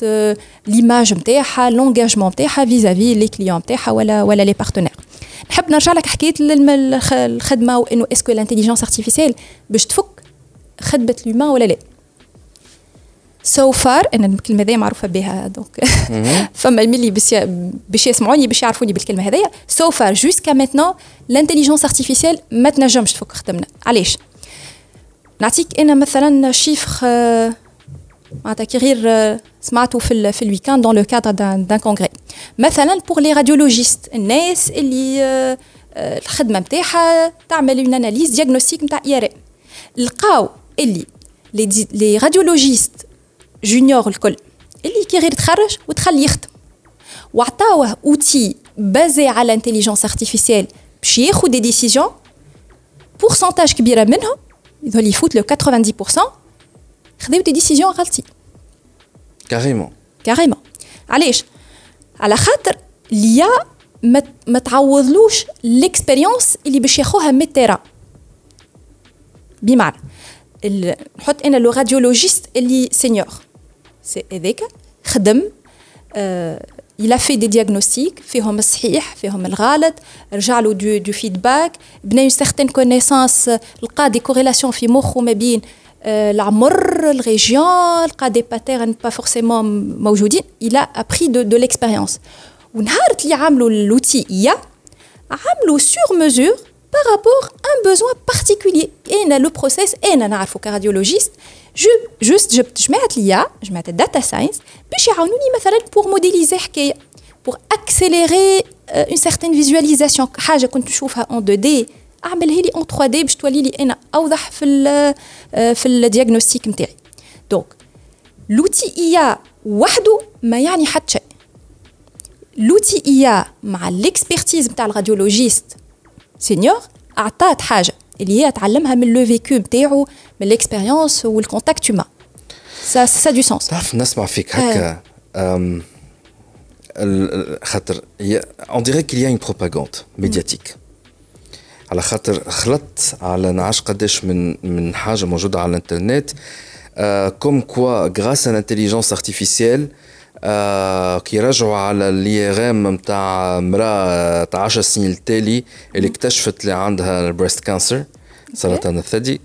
ليماج نتاعها لونجاجمون نتاعها فيزافي لي كليون نتاعها ولا ولا لي بارتنير نحب نرجع لك حكايه الخدمة وإنه اسكو الانتيليجنس ارتيفيسيال باش تفك خدمة لوما ولا لا. سو so فار أنا الكلمة هذه معروفة بها دونك فما ملي باش باش يسمعوني باش يعرفوني بالكلمة هذيا. سو فار جوسكا ميتنون لانتيليجنس ارتيفيسيال ما تنجمش تفك خدمنا. علاش؟ نعطيك أنا مثلا شيفر معناتها كي غير سمعته في في الويكاند دون لو كادر دان كونغري مثلا بور لي راديولوجيست الناس اللي الخدمة نتاعها تعمل اون اناليز دياغنوستيك نتاع اي لقاو اللي لي راديولوجيست جونيور الكل اللي كي غير تخرج وتخلي يخدم وعطاوه اوتي بازي على الانتيليجنس ارتيفيسيال باش ياخذ دي ديسيزيون بورسنتاج كبيره منهم يظل يفوت لو 90% خذاو دي ديسيزيون غلطي كاريمون كاريمون علاش على خاطر ليا ما ما تعوضلوش ليكسبيريونس اللي باش ياخوها من التيرا بمعنى نحط انا لو راديولوجيست اللي سينيور سي هذاك خدم آه il a fait des diagnostics فيهم الصحيح فيهم الغلط رجع له دو, دو فيدباك بنى une certaine connaissance لقى دي كوريلاسيون في مخه ما بين العمر الريجيون لقى دي باترن با فورسيمون موجودين il a appris de, de l'expérience ونهار اللي عملوا لوتي يا عملوا sur mesure par rapport à un besoin particulier et le process انا نعرفه كراديولوجيست جو جوست جبت جمعت ليا جمعت الداتا ساينس باش يعاونوني مثلا بور موديليزي حكايه بور اكسيليري اون سيغتين فيزواليزاسيون حاجة كنت نشوفها اون 2 دي اعملها لي اون 3 دي باش تولي لي أنا اوضح في ال في الدياغنوستيك نتاعي دونك لوتي ايا وحده ما يعني حتى شيء لوتي ايا مع الاكسبرتيز نتاع الراديولوجيست سينيور اعطات حاجة اللي هي تعلمها من لو فيكو نتاعو من ليكسبيريونس والكونتاكت هما سا سا دو سونس تعرف نسمع فيك آه. هكا خاطر اون ديغي كيليا اون بروباغوند ميدياتيك على خاطر خلطت على نعرفش قداش من من حاجة موجودة على الإنترنت كوم كوا غراس ان انتيليجونس ارتيفيسيال كي رجعوا على الاي ار ام نتاع امرأة تاع 10 سنين التالي اللي اكتشفت اللي عندها البريست كانسر سرطان الثدي.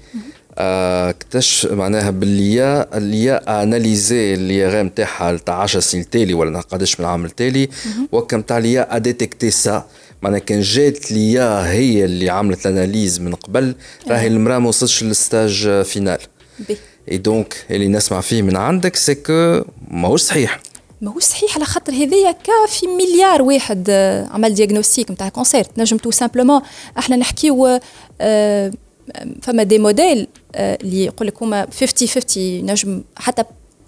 اكتشف معناها باللي اللي اناليزي اللي غير نتاعها تاع 10 سنين التالي ولا قداش من العام التالي. وكم تاع ليا اديتكتي سا معناها كان جات ليا هي اللي عملت الاناليز من قبل. راهي المرأة ما وصلتش للستاج فينال. اي دونك اللي نسمع فيه من عندك سي كو ماهوش صحيح. ماهوش صحيح على خاطر هذايا في مليار واحد عمل دياغنوستيك نتاع كونسير نجم تو سامبلومون إحنا نحكيو فما دي موديل اللي يقول لك هما 50 50 نجم حتى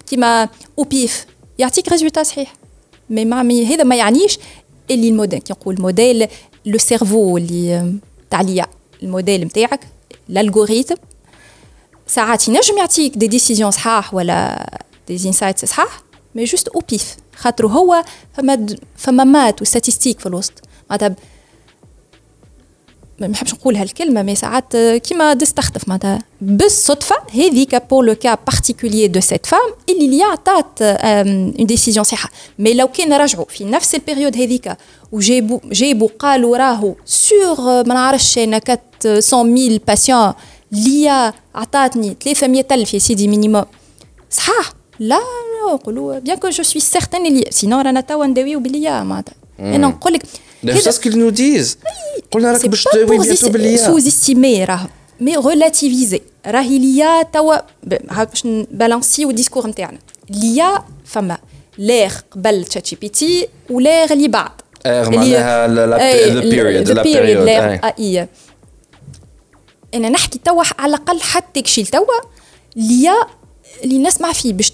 كيما أو بيف يعطيك ريزولتا صحيح. مي مع هذا ما يعنيش اللي الموديل كي نقول موديل لو سيرفو اللي تاع الموديل نتاعك الالغوريثم ساعات ينجم يعطيك دي ديسيزيون صحاح ولا دي انسايتس صحاح مي جوست أو بيف خاطر هو فما فما مات وستاتيستيك في الوسط. معناتها ما نحبش نقول هالكلمة مي ساعات كيما تستخدف معناتها. بالصدفة هذيك بور لو كا بارتيكولير دو سيت فام اللي اللي عطات اون ديسيزيون صحيحة. مي لو كان رجعوا في نفس البيريود هذيك وجابوا جابوا قالوا راهو سور ما نعرفش أنا 400000 باسيون ليا عطاتني 300000 يا سيدي مينيموم صحاح لا نقولوا بيان كو جو سوي سيغتان اللي سينون رانا توا نداويو بالليا معناتها أنا نقول لك ce qu'ils nous disent. قلنا راك باش تداوي بيانتو بالليا سوز استيمي راه مي ريلاتيفيزي راهي ليا توا باش نبالانسيو الديسكور نتاعنا. ليا فما لير قبل تشات جي بي تي ولير اللي بعد معناها لا بيريود لا بيريود إي. أنا نحكي توا على الأقل حتى كشي توا ليا اللي نسمع فيه باش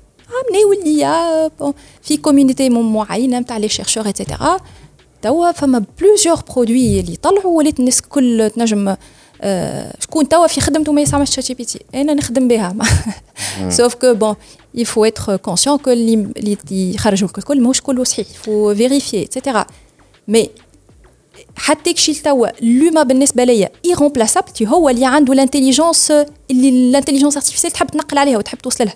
اللي في كوميونيتي معينة نتاع لي شيرشور اتسيتيرا توا فما بلوزيور برودوي اللي طلعوا ولات الناس الكل تنجم آه شكون توا في خدمته ما يسمعش شات جي بي تي أنا نخدم بها. سوف كو بون faut être conscient que اللي يخرجوا الكل ماهوش كله صحيح faut vérifier etc مي حتى كشي توا لوما بالنسبة ليا ايرomplaçable هو اللي عنده الانتيليجونس اللي الانتيليجونس ارتيفيسيال تحب تنقل عليها وتحب توصل لها.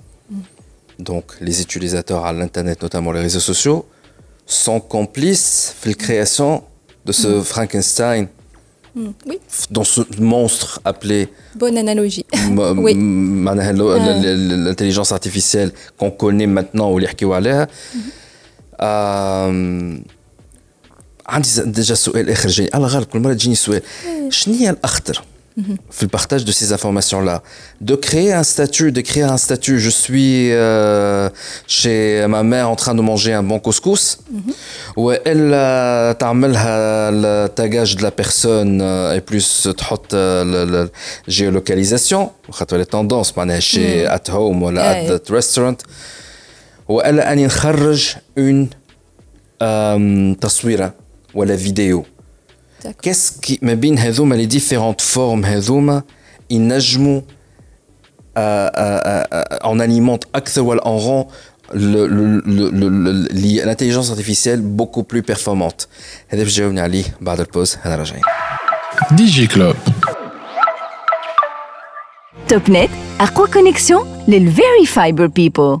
دونك لي utilisateurs à l'internet notamment les réseaux sociaux sont complices في الكرياسيون de ce mm. Frankenstein Mm, oui. Dans ce monstre appelé. Bonne analogie. oui. L'intelligence artificielle qu'on connaît maintenant, ou عندي ديجا سؤال اخر جاي الله غالب كل مره تجيني سؤال شنو هي الاخطر le partage de ces informations-là. De créer un statut, de créer un statut, je suis euh, chez ma mère en train de manger un bon couscous, ou elle تعملها le tagage de la personne et plus تحط la géolocalisation, les tendances chez at home ou at the restaurant, elle أني نخرج une تصويرة ولا vidéo Qu'est-ce qui, ما بين هذوما les différentes formes هذوما ينجموا en alimente أكثر ولا en rend l'intelligence artificielle beaucoup plus performante هذا باش تجاوبني عليه بعد البوز هنا راجعين دي جي كلوب توب نت أقوى كونيكسيون للفيري فايبر بيبل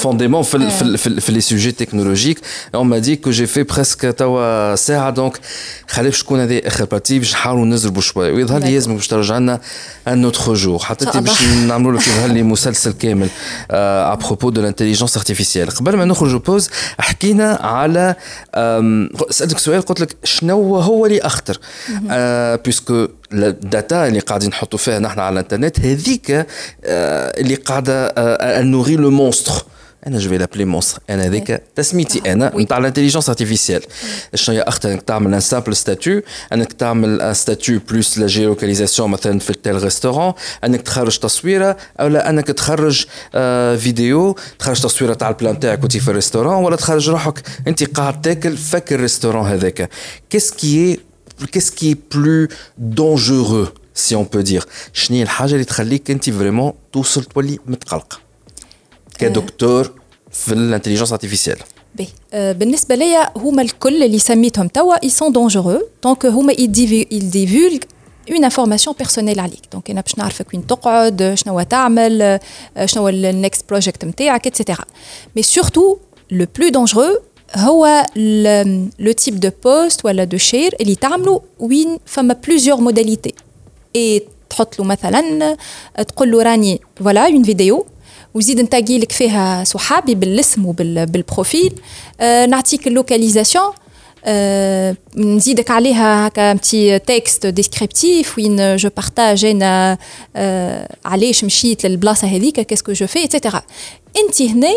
profondément fait les sujets technologiques. On m'a dit que j'ai fait presque tawa ساعة donc خلينا شكون هذه اخر بارتي باش نحاولوا نزربوا شويه ويظهر لي لازمك باش ترجع لنا ان اوتر جور حتى باش نعملوا لك يظهر لي مسلسل كامل ا بروبو دو لانتيليجنس ارتيفيسيال قبل ما نخرجوا بوز حكينا على سالتك سؤال قلت لك شنو هو اللي اخطر بيسكو الداتا اللي قاعدين نحطوا فيها نحن على الانترنت هذيك اللي قاعده نوغي لو مونستر انا جو في لابلي مونستر انا هذيك تسميتي انا نتاع الانتيليجنس ارتيفيسيال شنو هي اخطر انك تعمل ان سامبل ستاتيو انك تعمل ان ستاتيو بلوس لا جيولوكاليزاسيون مثلا في التيل ريستورون انك تخرج تصويره او لا انك تخرج آه فيديو تخرج تصويره تاع البلان تاعك وانت في الريستورون ولا تخرج روحك انت قاعد تاكل فك الريستورون هذاك كيسكي qu'est-ce qui est plus dangereux si on peut dire شنو هي الحاجه اللي تخليك انت فريمون توصل تولي متقلق كدكتور في الانتليجنس ارتيفيسيال باهي بالنسبه ليا هما الكل اللي سميتهم توا اي سون دونجورو دونك هما يديفولغ اون انفورماسيون بيرسونيل عليك دونك انا باش نعرفك وين تقعد شنو تعمل شنو النكست بروجيكت نتاعك اتسيتيرا مي سورتو لو بلو دونجرو هو لو تيب دو بوست ولا دو شير اللي تعملوا وين فما بلوزيور موداليتي اي تحط له مثلا تقول له راني فوالا اون فيديو وزيد نتاقي لك فيها صحابي بالاسم وبالبروفيل آه نعطيك اللوكاليزاسيون. آه نزيدك عليها هكا بتي تكست ديسكريبتيف وين جو بارتاج أنا آه علاش مشيت للبلاصة هذيك كاسكو جو في اتسيتيرا أنت هنا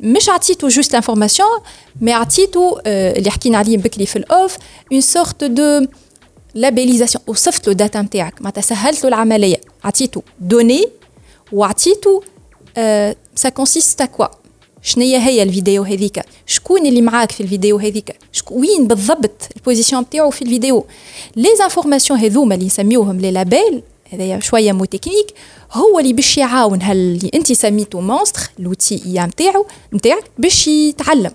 مش عطيتو جوست انفورماسيون مي عطيتو آه اللي حكينا عليه بكري في الاوف اون سورت دو لابيليزاسيون وصفت له الداتا نتاعك معناتها سهلت له العمليه عطيتو دوني وعطيتو سا كونسيست كوا شنو هي الفيديو هذيك شكون اللي معاك في الفيديو هذيك وين بالضبط البوزيسيون نتاعو في الفيديو لي زانفورماسيون هذوما اللي نسميوهم لي لابيل هذايا شوية مو تكنيك هو اللي باش يعاون هاللي أنت سميتو مونستر لوتي اي نتاعو نتاعك باش يتعلم.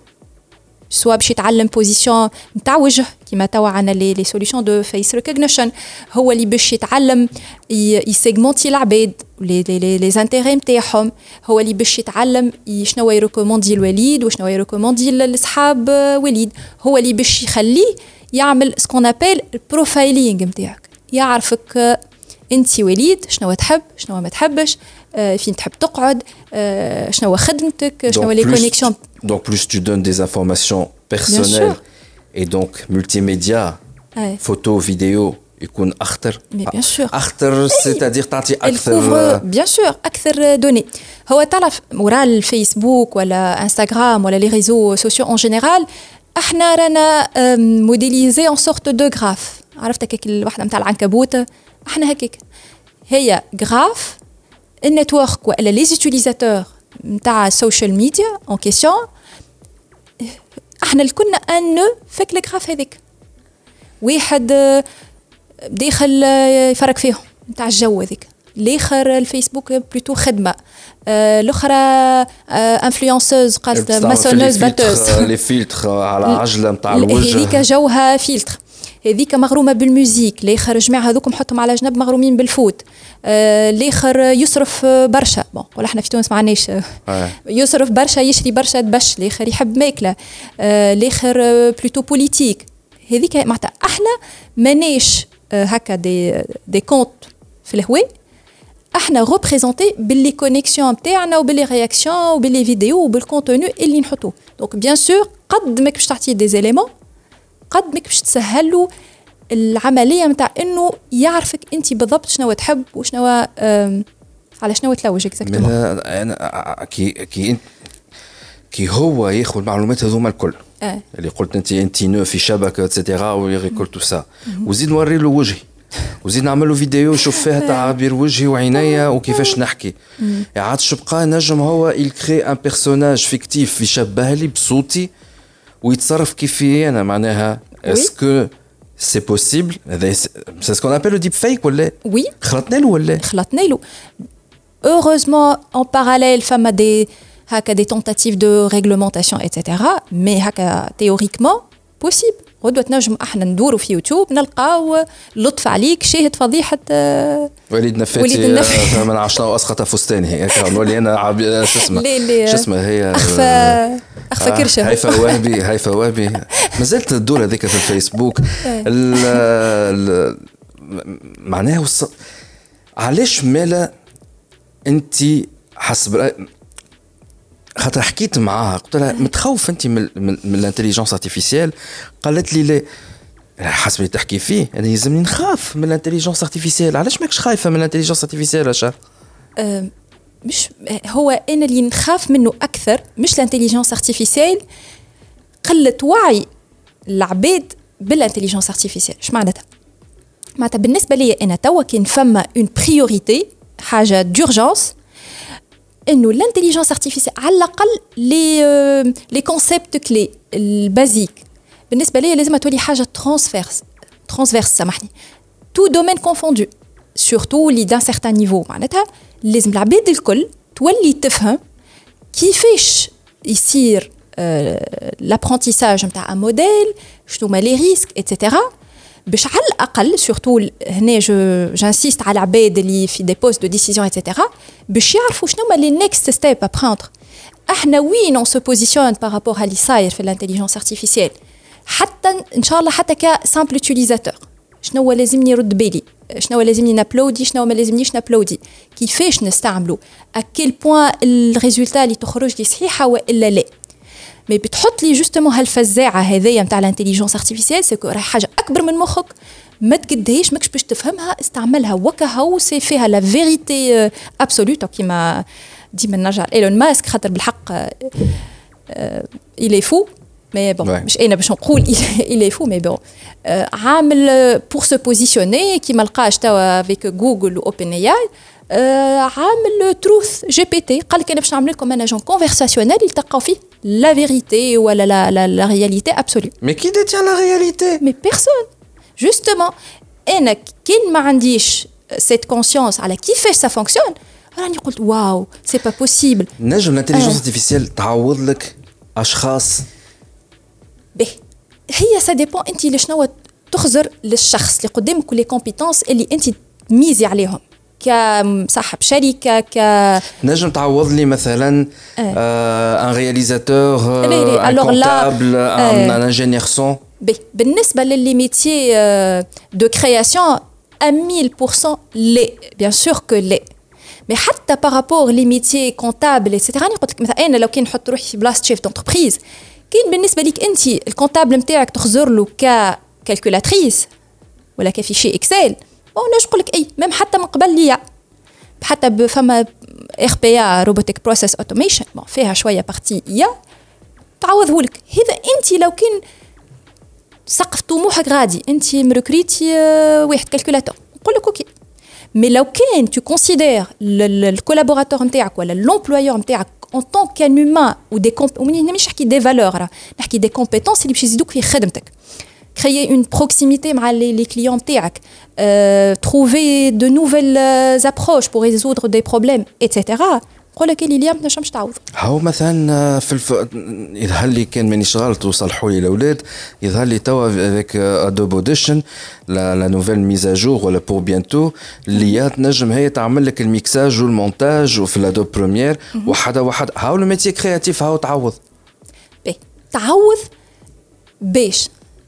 سوا باش يتعلم بوزيسيون نتاع وجه كيما توا عندنا لي لي سوليوشن دو فيس ريكوغنيشن هو اللي باش يتعلم يسيغمونتي العباد لي لي لي زانتيغي نتاعهم. هو اللي باش يتعلم شنو يريكوموندي الوليد وشنو يريكوموندي لصحاب وليد. هو اللي باش يخليه يعمل سكون ابيل البروفايلينغ نتاعك. يعرفك انت وليد شنو تحب شنو ما تحبش فين تحب تقعد شنو خدمتك شنو لي كونيكسيون Donc plus tu donnes des informations personnelles et donc multimédia, ouais. photo, vidéo, يكون اخطر Mais bien sûr. اخطر سيتادير تعطي Elle اكثر couvre bien sûr أكثر دوني هو تعرف وراء الفيسبوك ولا انستغرام ولا لي ريزو سوسيو اون جينيرال احنا رانا موديليزي ان سورت دو غراف عرفت هكاك الوحده نتاع العنكبوت إحنا هكاك هي غراف النتورك وإلا لي زوتيليزاتور نتاع السوشيال ميديا اون كيسيون إحنا الكلنا ان نو فيك الغراف هذيك. واحد داخل يفرق فيهم نتاع الجو هذيك. الآخر الفيسبوك بلوتو خدمة. آه، الأخرى انفلونسوز قالت ماسونوز باتوز لي فيلتر على عجلة نتاع الوجه. هذيك جوها فيلتر هذيك مغرومة بالميوزيك الآخر جماعة هذوك نحطهم على جنب مغرومين بالفوت. آه، الآخر يصرف برشا. بون ولا إحنا في تونس ما عندناش آه. يصرف برشا يشري برشا تبش الآخر يحب ماكلة. الآخر بلوتو بوليتيك هذيك معناتها إحنا ماناش هكا دي دي كونت في الهواء. أحنا ريبريزونتي باللي كونيكسيون نتاعنا وباللي رياكسيون وباللي فيديو وبالكونتوني اللي نحطوه. دونك بيان سور قد ماك باش تعطيه دي زيليمون قد ماك باش تسهل له العملية نتاع إنه يعرفك أنت بالضبط شنو تحب وشنو على شنو تلوج اكزاكتومون أنا كي كي كي هو ياخذ المعلومات هذوما الكل. آه. اللي قلت أنت أنت نو في شبكة اتسيتيرا ويغي تو سا. وزيد نوري له وجهي. وزيد نعمل له فيديو يشوف فيها تعابير وجهي وعينيا وكيفاش نحكي. عاد شو بقى؟ نجم هو يكري ان بيرسوناج فيكتيف يشبه لي بصوتي. ويتصرف كيفي انا معناها اسكو سي بوسيبل هذا سي سكون ابل لو ديب فيك ولا وي خلطنا له ولا خلطنا له heureusement en parallèle فما دي هكا دي tentatives de réglementation etc mais هكا théoriquement possible غدوة نجم إحنا ندوروا في يوتيوب نلقاو لطف عليك شاهد فضيحة وليد نفاتي وليد النفاتي. من عشنا واسقط فستاني هيك نولي أنا شو اسمه؟ شو اسمه؟ هي اخفى أخفى كرشة. هيفا وهبي هيفا وهبي. ما زلت الدور هذيك في الفيسبوك. معناها علاش مالا انت حسب خاطر حكيت معاها قلت لها متخوف أنت من, من, من الانتليجنس ارتيفيسيال قالت لي لا. حسب اللي تحكي فيه. أنا يلزمني نخاف من الانتليجنس ارتيفيسيال علاش ماكش خايفة من الانتليجنس ارتيفيسيال اشا مش هو أنا اللي نخاف منه أكثر مش الانتليجنس ارتيفيسيال قله وعي العباد بالانتليجنس ارتيفيسيال اش معناتها؟ معناتها بالنسبة لي أنا توا كان فما اون بريوريتي حاجة دورجونس انه الانتليجنس ارتيفيسيال على الاقل لي لي كونسيبت كلي البازيك بالنسبه لي لازم تولي حاجه ترانسفيرس ترانسفيرس سامحني تو دومين كونفوندو سورتو لي دان سيغتان نيفو معناتها لازم العباد الكل تولي تفهم كيفاش يصير لابرونتيساج نتاع ان موديل شنو هما لي ريسك اتسيتيرا باش على الأقل سورتو هنا جو جانسيست على العباد اللي في دي بوست دو ديسيزيون اتسيتيرا باش يعرفوا شنو هما لي نيكست ستيب ابخوندر إحنا وين اون سو بوزيسيون بارابور اللي صاير في الانتليجنس ارتيفيسيال حتى إن شاء الله حتى كسامبل يوتيليزاتور شنو هو لازمني يرد بالي؟ شنو لازمني نأبلودي؟ شنو ما لازمنيش نأبلودي؟ كيفاش نستعملوا اكيل بوان الريزولتا اللي تخرج لي صحيحة وإلا لا؟ مي بتحط لي جوستومون هالفزاعة هذيا نتاع الانتليجنس ارتيفيسيال سكو راهي حاجة أكبر من مخك. ما تقدهاش ماكش باش تفهمها استعملها. وكها وسي فيها لا فيريتي ابسولوت كيما ديما نرجع ايلون ماسك خاطر بالحق الي فو مي بون مش أنا باش نقول الي فو مي بون عامل بور سو بوزيسيوني كيما لقاش توا افيك جوجل واوبن اي اي عامل تروث جي بي تي قال لك انا باش نعمل لكم انا جون كونفرساسيونيل يلتقاو فيه لا فيريتي ولا لا لا, لا رياليتي ابسولو مي كي ديتيان لا رياليتي مي بيرسون جوستومون انا كين ما عنديش سيت كونسيونس على كيفاش سا فونكسيون راني قلت واو سي با بوسيبل نجم الانتليجنس ارتيفيسيال تعوض لك اشخاص به هي سا ديبون انت لشنو تخزر للشخص اللي قدامك ولي كومبيتونس اللي انت تميزي عليهم كصاحب شركة ك نجم تعوض لي مثلا ان رياليزاتور ان كونتابل ان انجينيور سون بالنسبة للي ميتيي دو كرياسيون 1000% لا بيان سور كو لا مي حتى بارابور لي ميتيي كونتابل ايتترا راني قلت لك مثلا أنا لو كان نحط روحي في بلاصه شيف دونتربريز كاين بالنسبة ليك انت الكونتابل نتاعك تخزر له كالكولاتريس ولا كفيشي اكسل نجم نقول لك إي ميم حتى من قبل ليا. حتى فما ار بي روبوتيك بروسيس أوتوميشن فيها شوية بارتي يا تعوضه لك هذا انت لو كان سقف طموحك غادي انت مركريتي آه، واحد كالكولاتور نقول لك أوكي. مي لو كان تو كونسيدير الكولابوراتور نتاعك ولا لومبلويور نتاعك en tant qu'un humain ou des comp مش نحكي des valeurs نحكي des compétences اللي باش يزيدوك في خدمتك. créer une proximité avec les clients نتاعك euh, trouver de nouvelles approches pour résoudre des problèmes etc نقول لك اللي ما تنجمش تعوض هاو مثلا في الف... يظهر لي كان مانيش غلط وصلحوا لي الاولاد يظهر لي توا افيك ادوب اوديشن لا, لا نوفيل ميزاجور ولا بور بيانتو اللي تنجم هي تعمل لك الميكساج والمونتاج وفي الادوب بريمير وحده وحده هاو الميتي كرياتيف هاو تعوض بي تعوض باش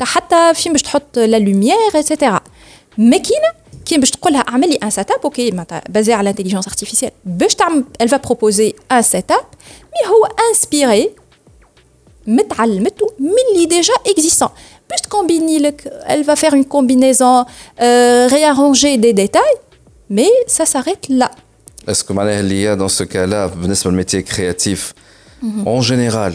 حتى فين باش تحط لا لوميير اتسيتيرا ماكينه كي باش تقول لها اعمل لي ان سيت اب اوكي معناتها بازي على الانتيليجنس ارتيفيسيال باش تعمل elle va proposer un setup مي هو انسبيري متعلمته من اللي ديجا اكزيستون باش تكومبيني لك elle va faire une combinaison euh, réarranger des détails mais ça s'arrête là est-ce que معناها اللي هي dans ce cas là بالنسبه للميتي كرياتيف en général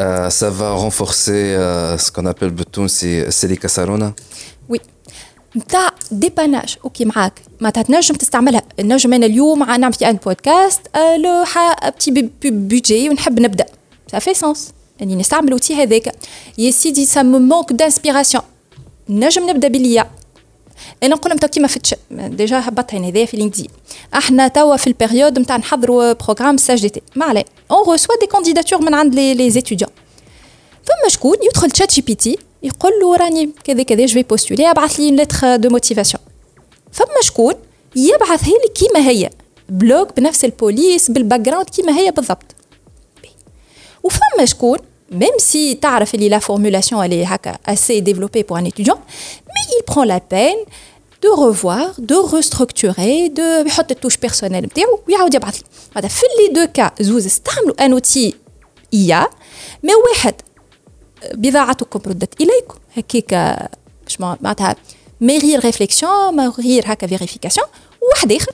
euh, ça va renforcer euh, ce qu'on appelle بالتونسي سيلي كاسارونا وي نتاع ديباناج اوكي معاك معناتها تنجم تستعملها نجم انا اليوم نعمل في ان بودكاست لو بتي بودجي ونحب نبدا ça fait sens اني نستعمل الاوتي هذاك يا سيدي سا مو مونك دانسبيراسيون نجم نبدا بليا أنا نقول لهم كيما فتش ديجا هبطها هذايا في لينكدين إحنا توا في البيريود نتاع نحضروا بروغرام ساج دي تي. ما عليه. اون روسوا دي كانديداتور من عند لي لي فما شكون يدخل تشات جي بي تي يقول له راني كذا كذا جو في بوستولي ابعث لي لتر دو موتيفاسيون فما شكون يبعث هي كيما هي بلوك بنفس البوليس بالباك جراوند كيما هي بالضبط. وفما شكون même si تعرف اللي la formulation elle est هكا assez développée pour un étudiant mais il prend la peine de revoir de restructurer de يحط التوش بيرسونيل نتاعو ويعاود يبعث لي هذا في لي دو كا زوز استعملوا ان اوتي ايا مي واحد بضاعتكم ردت اليكم هكاك باش معناتها ما غير ريفليكسيون ما غير هكا فيريفيكاسيون وواحد اخر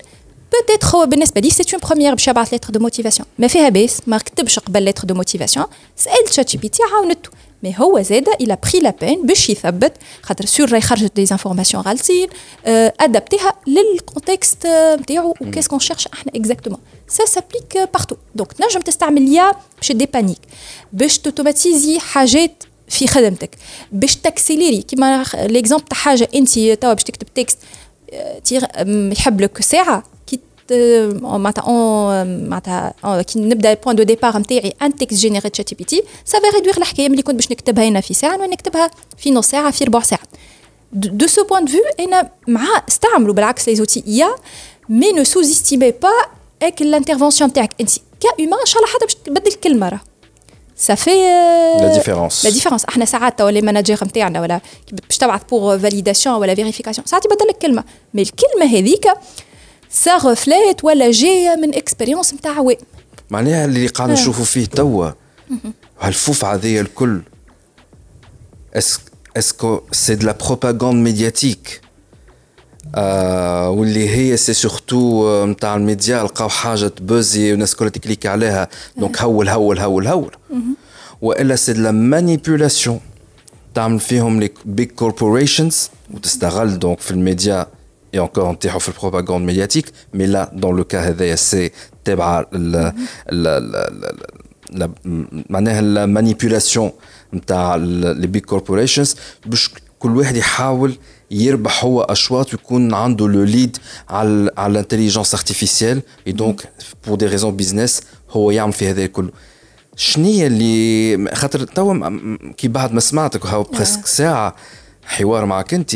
بوتيتر هو بالنسبة لي سي اون بروميير باش يبعث لتر دو موتيفاسيون ما فيها باس ما كتبش قبل لتر دو موتيفاسيون سأل شات جي بي تي عاونته مي هو زاد إلى بري لا بين باش يثبت. خاطر سور راهي خرجت دي انفورماسيون غالسين ادابتيها للكونتكست نتاعو. وكيس كون شيرش إحنا اكزاكتومون سا سابليك بارتو دونك تنجم تستعمل يا باش دي بانيك باش توتوماتيزي حاجات في خدمتك. باش تاكسيليري كيما ليكزومبل تاع حاجة انت توا باش تكتب تكست يحب لك ساعة. معناتها معناتها كي نبدا بوان دو ديبار نتاعي ان تكست جينيري تشات جي بي تي سافي ريدوير الحكاية ملي كنت باش نكتبها هنا في ساعه نكتبها في نص ساعه في ربع ساعه دو سو بوان دو فيو أنا مع استعملوا بالعكس لي زوتي يا مي نو سوز استيمي با اك الانترفونسيون تاعك انت كاومان ان شاء الله حتى باش تبدل الكلمة راه صافي لا ديفيرونس لا ديفيرونس إحنا ساعات توا لي ماناجير نتاعنا ولا باش تبعث بور فاليداسيون ولا فيريفيكاسيون ساعات يبدل لك كلمه مي الكلمة هذيك سا رفلات ولا جايه من اكسبيريونس نتاع وي معناها اللي قاعد نشوفوا فيه توا هالفوفعه ذي الكل اسكو سي دو لا بروباغاند ميدياتيك آه واللي هي سي سورتو نتاع الميديا لقاو حاجه تبوزي والناس كلها تكليك عليها دونك هول هول هول هول والا سي دو لا مانيبيولاسيون تعمل فيهم لي بيج كوربوريشنز وتستغل دونك في الميديا Et encore en la propagande médiatique mais là dans le cas c'est la manipulation les big corporations باش كل واحد يحاول يربح هو اشواط ويكون عنده لو ليد على على الانتليجنس ارتيفيسيال اي دونك بور دي ريزون بيزنس هو يعمل في هذا كله. شنو اللي خاطر توا كي بعد ما سمعتك هاو بريسك ساعة حوار معك انت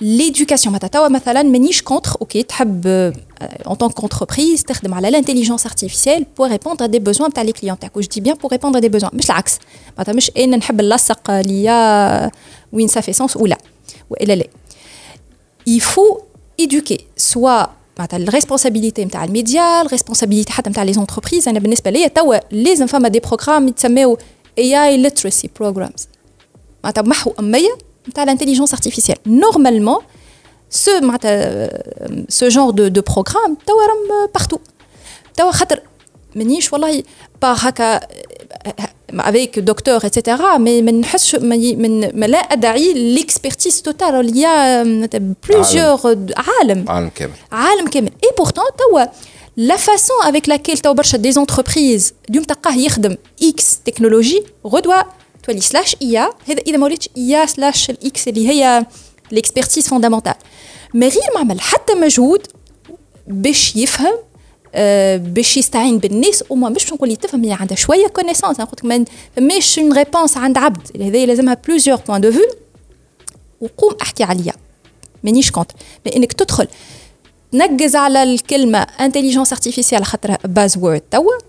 ليدوكاسيون معناتها توا مثلا مانيش كونتر اوكي تحب en tant qu'entreprise تخدم على l'intelligence artificielle pour répondre à des besoins تاع les clients تاعك je dis bien pour répondre à des besoins مش العكس معناتها مش انا نحب نلصق ليا وين ça fait sens ولا والا لا il faut éduquer soit معناتها الريسبونسابيلتي نتاع الميديا الريسبونسابيلتي حتى نتاع لي زونتربريز انا بالنسبه ليا توا لازم فما دي بروغرام يتسموا اي اي ليترسي بروغرامز معناتها محو اميه نتاع الانتيليجنس ارتيفيسيال نورمالمون سو معناتها سو جونر دو دو بروغرام توا راهم بارتو توا خاطر مانيش والله با هكا avec docteur etc mais ما نحسش ما لا ادعي l'expertise totale il y a plusieurs عالم عالم كامل عالم كامل et pourtant توا la façon avec laquelle توا برشا des entreprises اليوم تلقاه يخدم x تكنولوجي غدوه تولي سلاش ايا هذا اذا ما وليتش ايا سلاش الاكس اللي هي l'expertise fondamentale. ما غير ما عمل حتى مجهود باش يفهم آه باش يستعين بالناس وما مش نقول تفهم هي عندها شوية كونيسونس نقول لك ما فماش اون ريبونس عند عبد هذا لازمها بلوزيور بوان دو فيو وقوم احكي عليا مانيش كونتر مي انك تدخل تنقز على الكلمة انتليجنس ارتيفيسيال خاطرها باز وورد توا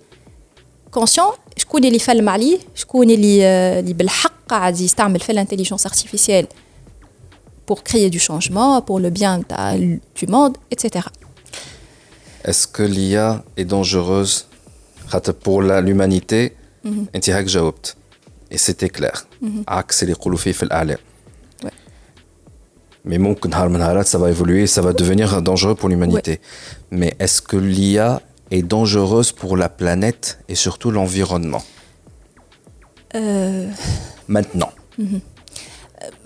كونسيون شكون اللي يفلم عليه شكون اللي اللي بالحق قاعد يستعمل في الانتليجنس ارتيفيسيال pour créer du changement, pour le bien du monde, etc. Est-ce que l'IA est dangereuse pour l'humanité انت هاك جاوبت et c'était clair عكس اللي يقولوا فيه في الاعلام Mais ممكن نهار من نهارات ça va évoluer, ça va devenir dangereux pour l'humanité. Ouais. Mais est-ce que l'IA est dangereuse pour la planète et surtout l'environnement euh... Maintenant.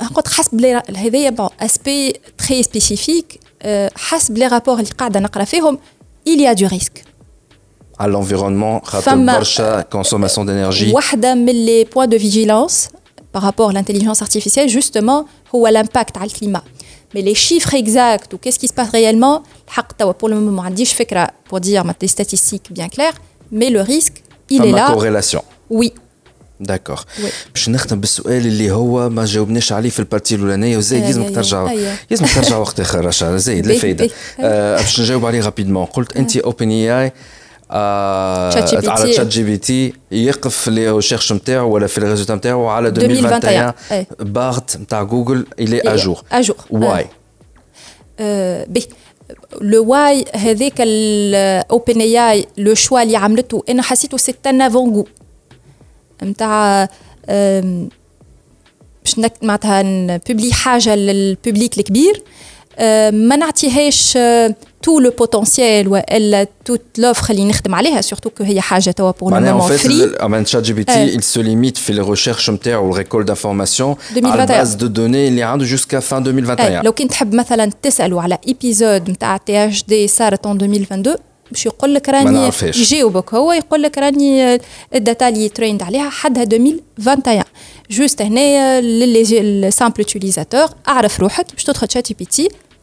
نقول حسب هذايا بون اسبي تري سبيسيفيك حسب لي رابور اللي قاعده نقرا فيهم il y a du risque à l'environnement خاطر برشا consommation d'énergie واحدة من les points de vigilance par rapport à l'intelligence artificielle justement هو l'impact على الكليما mais les chiffres exacts ou qu'est-ce qui se passe réellement الحق توا pour le moment ما pour dire des statistiques bien claires mais le risque il est là. corrélation. Oui. داكور باش نختم بالسؤال اللي هو ما جاوبناش عليه في البارتي الأولانية وزايد لازمك ترجع. لازمك ترجع وقت آخر زايد لا فايدة. باش نجاوب عليه رابيدمون قلت أنت اوبن اي اي آه على تشات جي بي تي يقف في لي ريشيرش نتاعو ولا في الريزولتا نتاعو على 2021 بارت نتاع جوجل الي اجور اجور واي بي لو واي هذاك الاوبن اي اي لو شوا اللي عملته. أنا حسيته سي ان افون نتاع باش معناتها نبوبلي حاجة للبوبليك الكبير. ما نعطيهاش تو لو بوتونسيال والا توت لوفر اللي نخدم عليها سورتو كو هي حاجة توا بور لو مومون فري أمان شات جي بي تي il se limite في لي ريشيرش نتاعو الريكول دانفورماسيون على باز دو دوني اللي عنده جوسكا فان 2021 لو كنت تحب مثلا تسألوا على ايبيزود نتاع تي اش دي صارت 2022 باش يقول لك راني يجاوبك. هو يقول لك راني الداتا اللي تريند عليها حدها 2021 جوست هنا للسامبل يوتيليزاتور أعرف روحك باش تدخل شات جي بي تي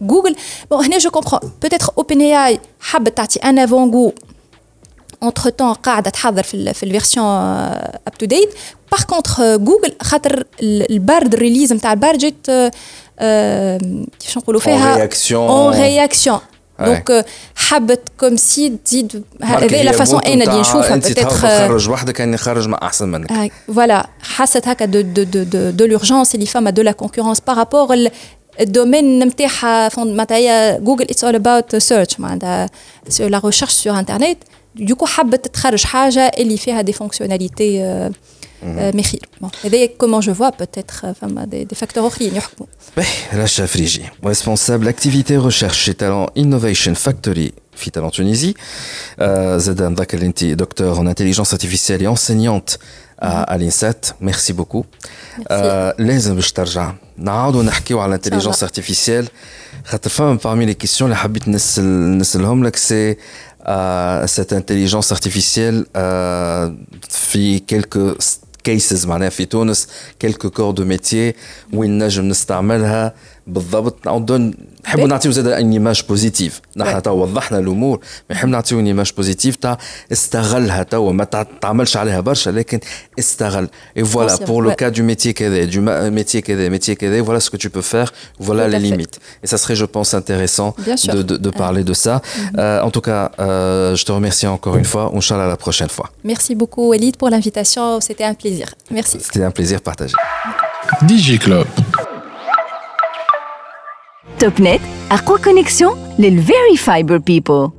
جوجل بون هنا جو كومبخون بوتيتر اوبن اي اي حبت تعطي ان افون غو اونتر طون قاعده تحضر في في الفيرسيون اب تو ديت باغ كونتر جوجل خاطر البارد الريليز نتاع البارد جات كيفاش نقولوا فيها اون رياكسيون اون رياكسيون دونك حبت كوم سي تزيد هذه لا فاسون انا اللي نشوفها انت تخرج وحدك كان يخرج مع احسن منك فوالا حست هكا دو دو دو دو, دو لورجونس اللي فما دو لا كونكورونس بارابور الدومين نتاعها معناتها هي جوجل اتس اول اباوت سيرش معناتها لا ريشيرش سور انترنت دوكو حبت تخرج حاجه اللي فيها دي فونكسيوناليتي مخير هذايا كومون جو فوا بوتيتر فما دي, دي فاكتور اخرين يحكموا Rachat Frigi, responsable activité recherche chez Talent Innovation Factory في Talent Tunisie. زاد نذكر اللي انت دكتور en intelligence artificielle et enseignante À l'INSET. Merci beaucoup. لازم باش ترجع. نعاودوا نحكيو على الانتليجنس ارتيفيسيال خاطر فما parmi les questions اللي حبيت نسال نسالهم لك سي cette intelligence artificielle في quelques cases معناها في تونس quelques corps de métier وين نجم نستعملها. بالضبط نعاودو نحبوا نعطيو زاد ان ايماج بوزيتيف نحن تو وضحنا الامور نحب نعطيو ان ايماج بوزيتيف تاع استغلها توا ما تعملش عليها برشا لكن استغل اي فوالا بور لو كا دو ميتي كذا دو ميتي كذا ميتي كذا فوالا سكو تو بو فير فوالا لي ليميت et ça serait je pense intéressant de, de, de parler de ça euh, en tout cas euh, je te remercie encore une fois Inch'Allah la prochaine fois merci beaucoup Walid pour l'invitation c'était un plaisir merci c'était un plaisir partagé DJ Club TopNet, Arqua Connexion, les Very Fiber People.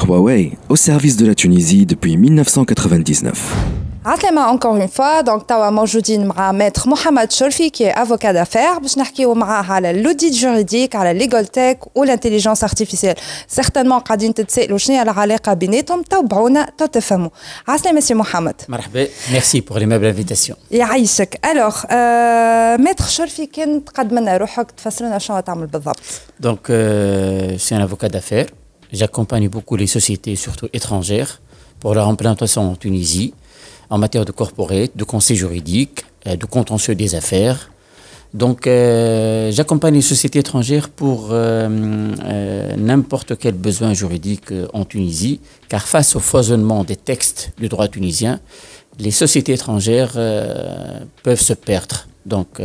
Huawei, au service de la Tunisie depuis 1999. عسلامة encore une fois donc توا موجودين مع ماتر محمد شرفي كي افوكا دافير باش نحكيو معاه على لوديت جوريديك على ليغال تيك والانتيليجنس ارتيفيسيال سيغتانمون قاعدين تتسائلوا شنو هي العلاقة بيناتهم تابعونا تو تفهموا عسلامة سي محمد مرحبا ميرسي بور ليمابل انفيتاسيون يعيشك الوغ ماتر شرفي كان تقدم لنا روحك تفسر لنا شنو تعمل بالضبط دونك سي ان افوكا دافير J'accompagne beaucoup les sociétés, surtout étrangères, pour leur implantation en Tunisie. en matière de corporate, de conseil juridique, euh, de contentieux des affaires. Donc, euh, j'accompagne les sociétés étrangères pour euh, n'importe quel besoin juridique en Tunisie, car face au foisonnement des textes du droit tunisien, les sociétés étrangères peuvent se perdre. Donc,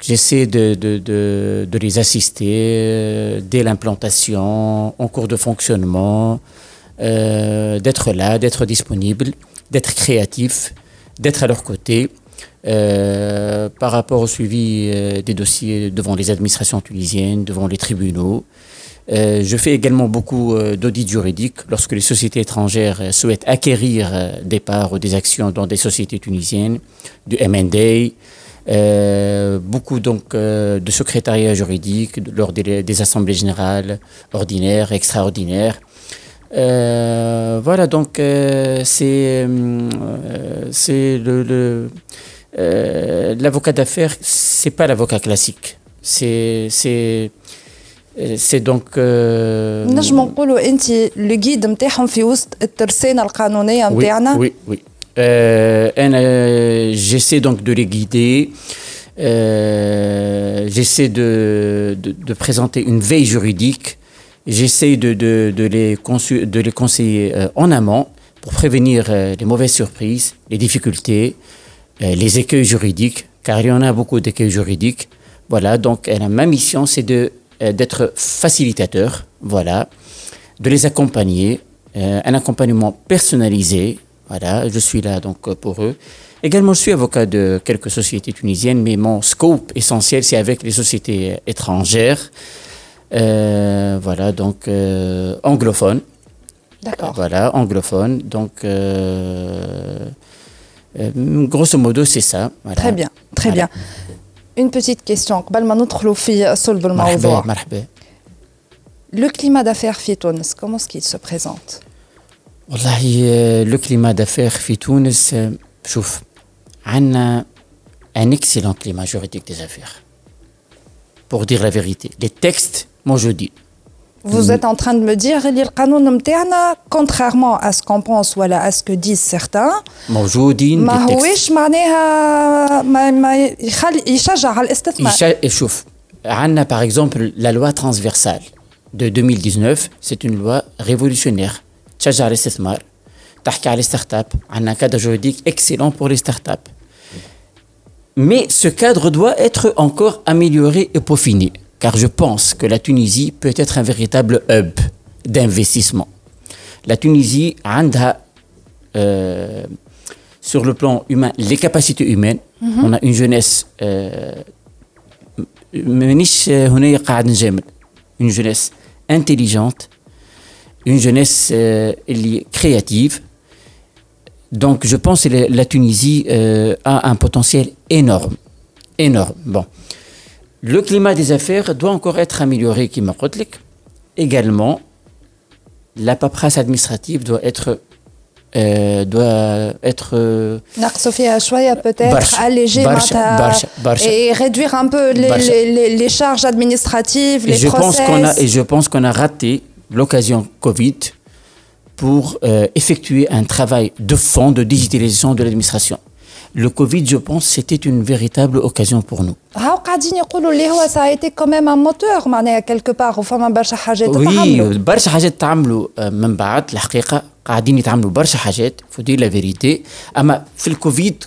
j'essaie de, les assister dès l'implantation, en cours de fonctionnement, d'être là, d'être disponible d'être créatif, d'être à leur côté euh, par rapport au suivi euh, des dossiers devant les administrations tunisiennes, devant les tribunaux. Euh, je fais également beaucoup d'audits juridiques lorsque les sociétés étrangères souhaitent acquérir des parts ou des actions dans des sociétés tunisiennes, du M&A, beaucoup donc de secrétariat juridique lors des assemblées générales ordinaires, extraordinaires. Euh, voilà, donc euh, c'est euh, c'est le, le l'avocat d'affaires, c'est pas l'avocat classique. C'est c'est c'est donc نجم نقولوا انت لو جيد نتاعهم في وسط الترسانه القانونيه نتاعنا oui oui, oui. انا j'essaie donc de les guider j'essaie de, de, de présenter une veille juridique J'essaie de, les conseiller euh, en amont pour prévenir euh, les mauvaises surprises, les difficultés, euh, les écueils juridiques, car il y en a beaucoup d'écueils juridiques. Voilà, donc ma mission, c'est d'être facilitateur, voilà, de les accompagner, un accompagnement personnalisé. Voilà, je suis là donc pour eux. Également, je suis avocat de quelques sociétés tunisiennes, mais mon scope essentiel, c'est avec les sociétés étrangères. Euh, voilà, donc euh, anglophone. D'accord. Voilà, anglophone. Donc, euh, grosso modo, c'est ça. Voilà. Très bien, très Voilà. bien. Une petite question قبل ما ندخلوا في صلب مرحبا الموضوع مرحبا Le climat d'affaires في تونس comment est-ce qu'il se présente والله آه، لو كليما دافير في تونس آه، شوف عندنا un excellent climat juridique des affaires pour dire la vérité les textes موجودين Vous êtes en train de me dire que القانون نتاعنا contrairement à ce qu'on pense ou à ce que disent certains موجودين ما هوش معناها ما ما يخلي يشجع على الاستثمار شوف عندنا par exemple la loi transversale de 2019 c'est une loi révolutionnaire تشجع الاستثمار تحكي على ستارت اب عندنا cadre juridique excellent pour les start up mais ce cadre doit être encore amélioré et peaufiné car je pense que la Tunisie peut être un véritable hub d'investissement. La Tunisie a euh, sur le plan humain les capacités humaines. Mhm. On a une jeunesse euh, une jeunesse intelligente, une jeunesse euh, créative. Donc je pense que la Tunisie a un potentiel énorme. Énorme. Bon. Le climat des affaires doit encore être amélioré, qui Également, la paperasse administrative doit être euh, doit être euh, peut-être allégée et réduire un peu les, les, les, charges administratives, les je Pense qu'on a, et je pense qu'on a raté l'occasion Covid pour euh, effectuer un travail de fond de digitalisation de l'administration le Covid, je pense, c'était une véritable occasion pour nous. Ça a été quand même un moteur, quelque part, فما برشا حاجات Oui, برشا حاجات تعملوا من بعد الحقيقة قاعدين يتعملوا برشا حاجات, faut dire la vérité. أما في الكوفيد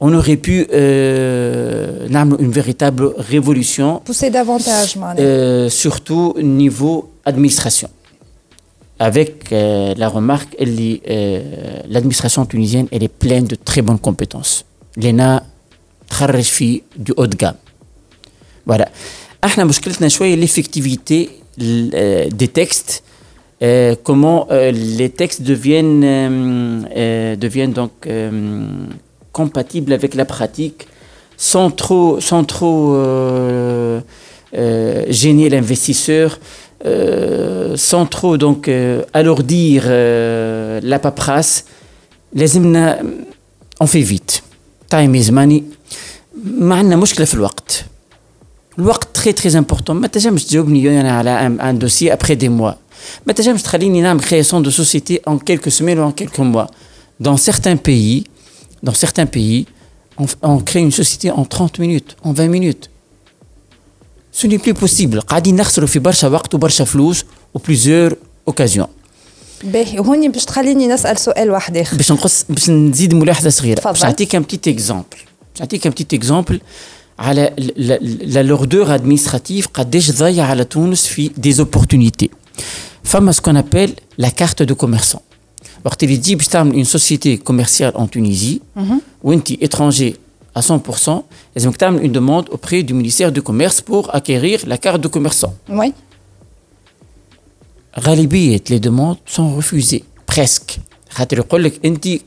on aurait pu euh, une véritable révolution. Pousser davantage, euh, surtout niveau administration avec euh, la remarque, euh, l'administration tunisienne elle est pleine de très bonnes compétences. L'ENA تخرج du haut de gamme. Voilà. احنا مشكلتنا شويه l'effectivité euh, des textes comment les textes deviennent deviennent donc compatibles avec la pratique sans trop sans trop gêner l'investisseur euh, sans trop donc euh, alourdir euh, la paperasse لازمنا on fait vite time is money ما عندنا مشكله في الوقت الوقت très très important ما تنجمش تجاوبني انا على un dossier après des mois ما تنجمش تخليني نعمل création de société en quelques semaines ou en quelques mois dans certains pays dans certains pays on, on crée une société en 30 minutes en 20 minutes ce n'est plus possible قاعدين نخسروا في برشا وقت وبرشا فلوس وبليزيور اوكازيون باهي هوني باش تخليني نسال سؤال واحد اخر باش نقص باش نزيد ملاحظه صغيره باش نعطيك ان بتيت اكزومبل باش نعطيك ان بتيت اكزومبل على لا لوردور ادمنستراتيف قداش ضيع على تونس في دي زوبورتونيتي فما سكون ابل لا كارت دو كوميرسون وقت اللي تجي باش تعمل اون سوسيتي كوميرسيال اون تونيزي وانت اترونجي à 100%, ils ont une demande auprès du ministère du Commerce pour acquérir la carte de commerçant. Oui. les demandes sont refusées, presque.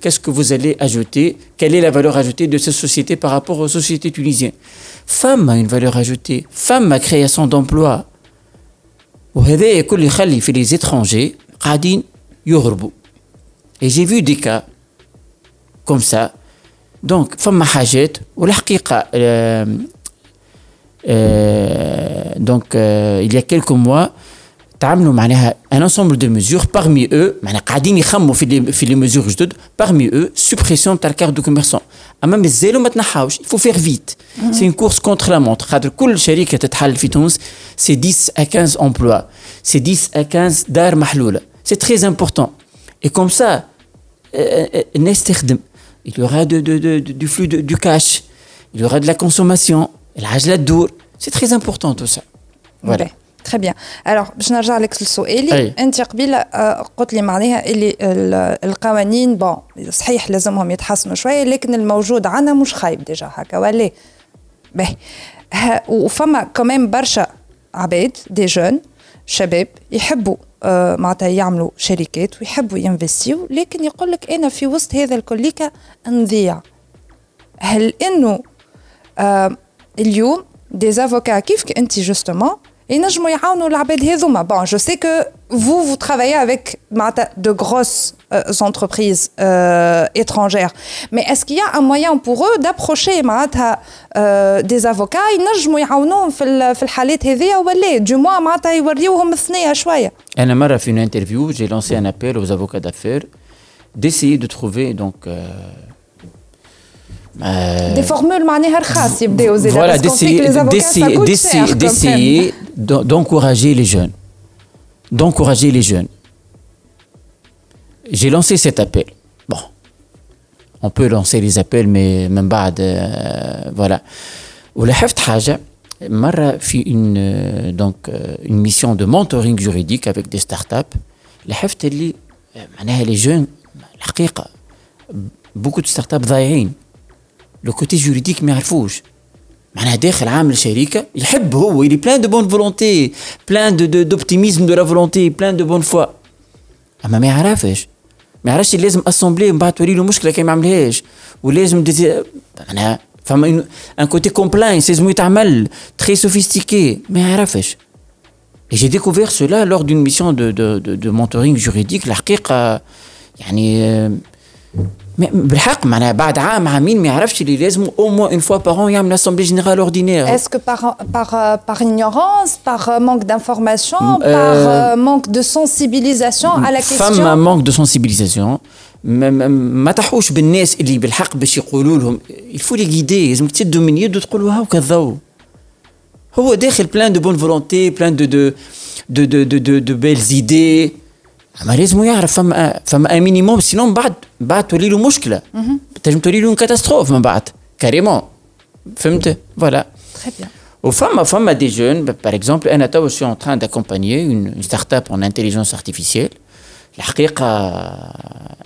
Qu'est-ce que vous allez ajouter? Quelle est la valeur ajoutée de cette société par rapport aux sociétés tunisiennes? Femme a une valeur ajoutée. Femme a création d'emplois. les étrangers Et j'ai vu des cas comme ça دونك فما حاجات والحقيقه دونك il y a quelques mois تعملوا معناها un ensemble de mesures parmi eux معناها قاعدين يخموا في les في les mesures جدد parmi eux suppression تاع الكارت دو كوميرسون اما مازالوا ما تنحاوش il faut faire vite c'est une course contre la montre خاطر كل شركه تتحل في تونس c'est 10 à 15 emplois c'est 10 à 15 دار محلوله c'est très important et comme ça الناس تخدم il y aura de, de, de, du flux de, du cash, il y aura de la consommation, c'est très important tout ça. Voilà. Okay. très bien alors باش نرجع لك لسؤالي انت قبيله قلت لي معناها اللي القوانين بون صحيح لازمهم يتحسنوا شويه لكن الموجود عندنا مش خايب ديجا هكا ولا باهي وفما كمان برشا عباد دي جون شباب يحبوا آه، معناتها يعملوا شركات ويحبوا ينفستيو لكن يقول لك أنا في وسط هذا الكليكا نضيع. هل إنه آه اليوم دي افوكا كيف أنت جوستومون ينجموا يعاونوا العباد هذوما؟ بون جو سي كو فو فو ترافايي افيك معناتها دو غروس entreprises euh, étrangères. Mais est-ce qu'il y a un moyen pour eux d'approcher euh, des avocats ينجموا يعاونوهم في في الحالات هذيا ولا du moins معناتها يوريوهم ثنيه شويه. أنا مرة في une interview j'ai lancé un appel aux avocats d'affaires d'essayer de trouver donc euh, euh, des formules معناها رخاص يبداو زيد voilà d'essayer d'essayer d'encourager les jeunes d'encourager les jeunes j'ai lancé cet appel bon on peut lancer les appels mais même بعد euh, voilà لاحظت حاجه مرة في une donc une mission de mentoring juridique avec des startups لاحظت اللي معناها les jeunes الحقيقة beaucoup de startups ضايعين لو كوتي جوريديك ما يعرفوش معناها داخل عامل شركه يحب هو il est plein de bonne volonté plein de d'optimisme de la volonté plein de bonne foi اما ما يعرفش ما يعرفش لازم اسامبلي من بعد تولي له مشكله كي ما عملهاش ولازم معناها فما ان كوتي كومبلاينس لازم يتعمل تري سوفيستيكي ما يعرفش Et j'ai découvert cela lors d'une mission de, de, de, de mentoring juridique. الحقيقة يعني بالحق معناها بعد عام عامين ما يعرفش اللي لازم او موان اون فوا بار ان يعمل اسامبلي جينيرال اوردينير اسكو بار بار بار ignorance par manque d'information par manque de sensibilisation à la question فما manque de sensibilisation ما تحوش بالناس اللي بالحق باش يقولوا لهم الفو لي غيدي لازم تسدوا من يده تقولوا هاو كذو هو داخل بلان دو بون فولونتي بلان دو دو دو دو دو دو, دو بيلز ايدي أما لازم يعرف فما فما ان مينيموم سينون بعد بعد تولي له مشكلة. تنجم تولي له كاتاستروف من بعد. كاريمون فهمت؟ فوالا. وفما فما دي جون باغ اكزومبل أنا توا سي اون تران داكومبانيي اون ستارت اب اون انتيليجونس ارتيفيسيال الحقيقة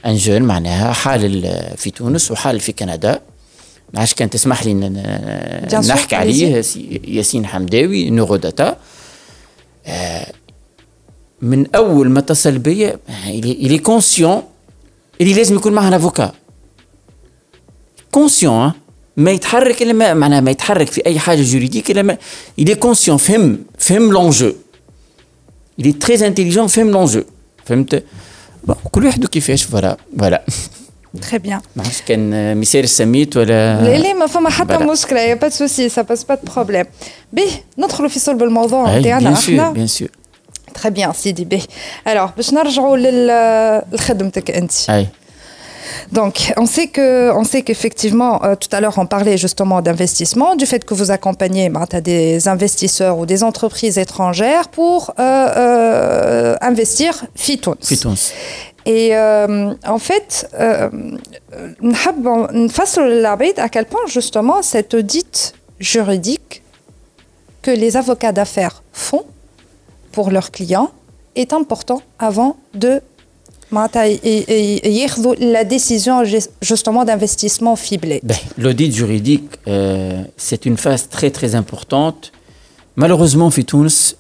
ان جون معناها حال في تونس وحال في كندا. ما عادش كان تسمح لي نحكي عليه ياسين حمداوي نورو داتا من اول ما اتصل بيا il est conscient اللي لازم يكون معها افوكا كونسيون ما يتحرك الا ما معناها ما يتحرك في اي حاجه جوريديك الا ما il est conscient فهم فهم لونجو il est très intelligent فهم لونجو فهمت كل واحد كيفاش فوالا فوالا تري بيان ما عرفتش كان مثال السميت ولا لا لا ما فما حتى مشكله يا با سوسي سا باس با دو Très bien, Sidi B. Alors, باش نرجعوا لخدمتك انت. Donc, on sait que, on sait qu'effectivement, euh, tout à l'heure, on parlait justement d'investissement, du fait que vous accompagnez bah, des investisseurs ou des entreprises étrangères pour euh, euh, investir Fitons. Fitons. Et euh, en fait, euh, à quel point justement cet audit juridique que les avocats d'affaires font pour leurs clients est important avant de la décision justement d'investissement fiblé. Ben, l'audit juridique, euh, c'est une phase très très importante. Malheureusement,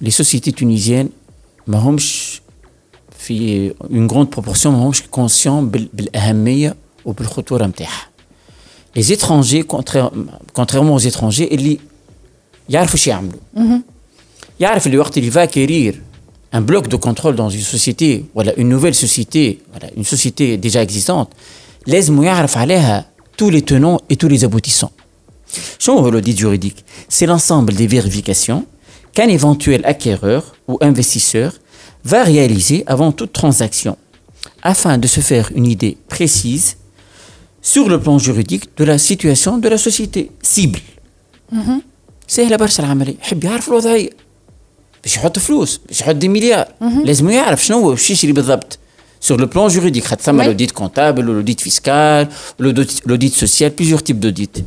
les sociétés tunisiennes, une grande proportion, conscients de Les étrangers, contrairement aux étrangers, ils savent ce qu'ils يعرف اللي وقت اللي va acquérir un bloc de contrôle dans une société voilà une nouvelle société voilà une société déjà existante لازم يعرف عليها tous les tenants et tous les aboutissants شنو هو l'audit juridique c'est l'ensemble des vérifications qu'un éventuel acquéreur ou investisseur va réaliser avant toute transaction afin de se faire une idée précise sur le plan juridique de la situation de la société cible. سهلة برشا العملية يحب يعرف الوضعية باش يحط فلوس باش يحط دي مليار لازم يعرف شنو هو باش يشري بالضبط sur le plan juridique خاطر ثم l'audit comptable l'audit fiscal l'audit social plusieurs types d'audits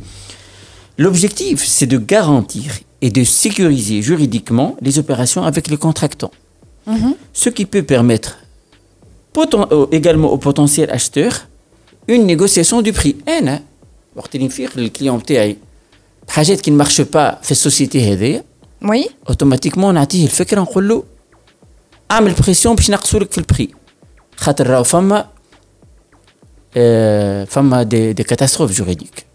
l'objectif c'est de garantir et de sécuriser juridiquement les opérations avec les contractants ce qui peut permettre également aux potentiels acheteurs une négociation du prix انا وقت اللي نفيق للكليون بتاعي بحاجات qui ne marchent pas في السوسيتي هذيا وي اوتوماتيكمون نعطيه الفكره نقول له اعمل بريسيون باش نقصوا لك في البري خاطر راهو فما euh, فما دي, دي كاتاستروف جوريديك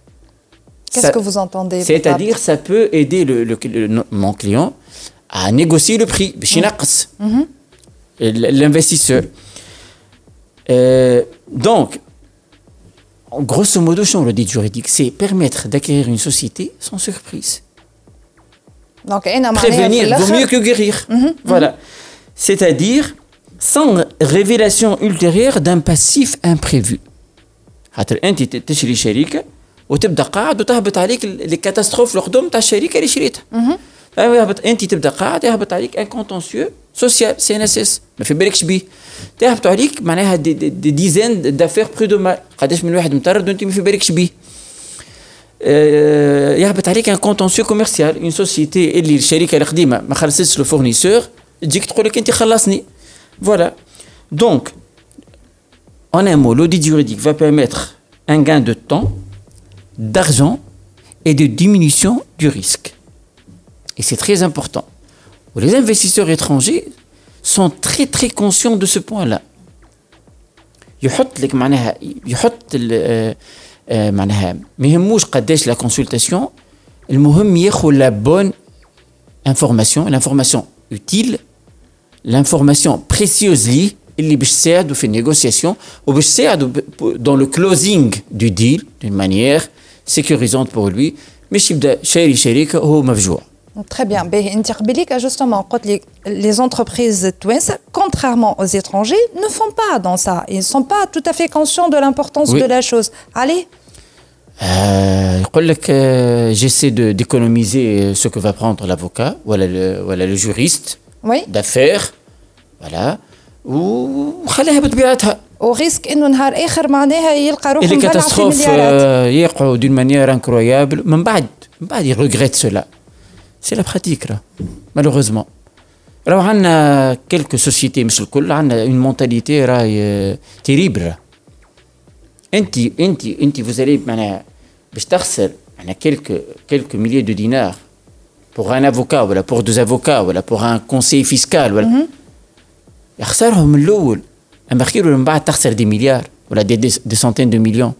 Qu'est-ce que vous entendez C'est-à-dire, ça peut aider le, le, le, mon client à négocier le prix, باش ينقص l'investisseur. Euh, Donc, grosso modo, l'audit juridique, c'est permettre d'acquérir une société sans surprise. Donc, prévenir vaut mieux que guérir. Mhm, mhm. Voilà. C'est-à-dire sans révélation ultérieure d'un passif imprévu. خاطر انت تشري شركه وتبدا قاعد وتهبط عليك الكاتاستروف القدم تاع الشركه اللي شريتها. يهبط انت تبدا قاعد يهبط عليك ان كونتونسيو سوسيال سي ان اس اس ما في بالكش بيه. تهبط عليك معناها دي, دي, دي ديزين دافير برودومال قداش من واحد مطرد وانت ما في بالكش بيه. يهبط عليك ان كونتونسيو كوميرسيال اون سوسيتي اللي الشركه القديمه ما خلصتش لو فورنيسور تجيك تقول لك انت خلصني فوالا دونك En un mot, l'audit juridique va permettre un gain de temps, d'argent et de diminution du risque. Et c'est très important. Les investisseurs étrangers sont très très conscients de ce point-là. يحط لك معناها يحط معناها ما يهموش قداش لا كونسلتاسيون المهم ياخذ لا بون انفورماسيون l'information utile l'information précieuse ليه اللي باش تساعدوا في النيغوسياسيون وباش تساعدوا dans le closing du deal d'une manière sécurisante pour lui مش يبدا شاري شركه وهو مفجوع Très bien. Ben, justement, les entreprises contrairement aux étrangers, ne font pas dans ça. Ils ne sont pas tout à fait conscients de l'importance oui. de la chose. Allez euh, J'essaie d'économiser ce que va prendre l'avocat, voilà le, voilà le juriste oui. d'affaires. Voilà. وخليها بطبيعتها وريسك انه نهار اخر معناها يلقى روحه اللي كاتاستروف يقعوا دون مانيير انكرويابل من بعد من بعد يغريت سولا سي لا براتيك راه مالوغوزمون راهو عندنا كيلكو سوسيتي مش الكل عندنا اون مونتاليتي راهي تيريبل انت انت انت فوزالي معناها باش تخسر معناها كيلكو كيلكو مليي دو دينار pour un avocat ولا pour deux avocats ولا pour un conseiller fiscal ولا mm -hmm. يخسرهم من الاول اما خير من بعد تخسر دي مليار ولا دي, دي, دي سنتين دو مليون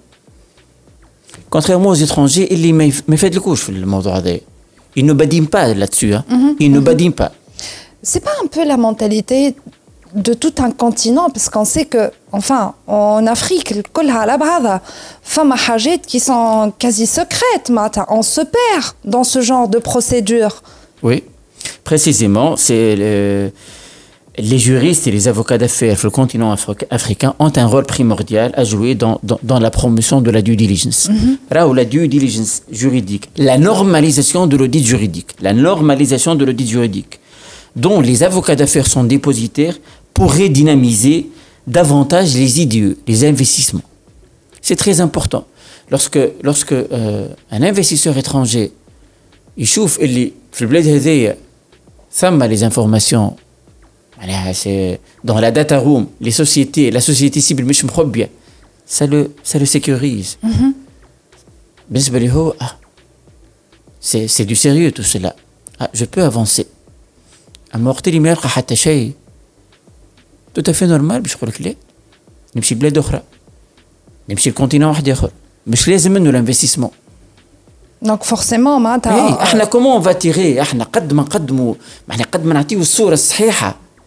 كونتريرمون aux étrangers اللي ما يفادلكوش في الموضوع هذا ils ne badinent pas là-dessus. Hein. Mhm. Ils ne badinent pas. C'est pas un peu la mentalité de tout un continent parce qu'on sait que enfin en Afrique la femmes qui sont quasi secrètes on se perd dans ce genre de procédure oui précisément c'est le les juristes et les avocats d'affaires sur le continent africain ont un rôle primordial à jouer dans, dans, la promotion de la due diligence. Là où la due diligence juridique, la normalisation de l'audit juridique, la normalisation de l'audit juridique, dont les avocats d'affaires sont dépositaires, pourrait dynamiser davantage les idées, les investissements. C'est très important. Lorsque, lorsque euh, un investisseur étranger il chauffe les les informations dans la data room, les sociétés, la société cible, ça le, ça le sécurise. Mm-hmm. Ah, c'est du sérieux tout cela. Ah, je peux avancer. Amorter l'image tout à fait normal باش نقول لك لا نمشي بلاد اخرى نمشي لكونتينون واحد اخر مش لازم منه l'investissement. دونك فورسيمون معناتها ايه احنا كومون فا تيغي احنا قد ما نقدموا احنا قد ما نعطيو الصوره الصحيحه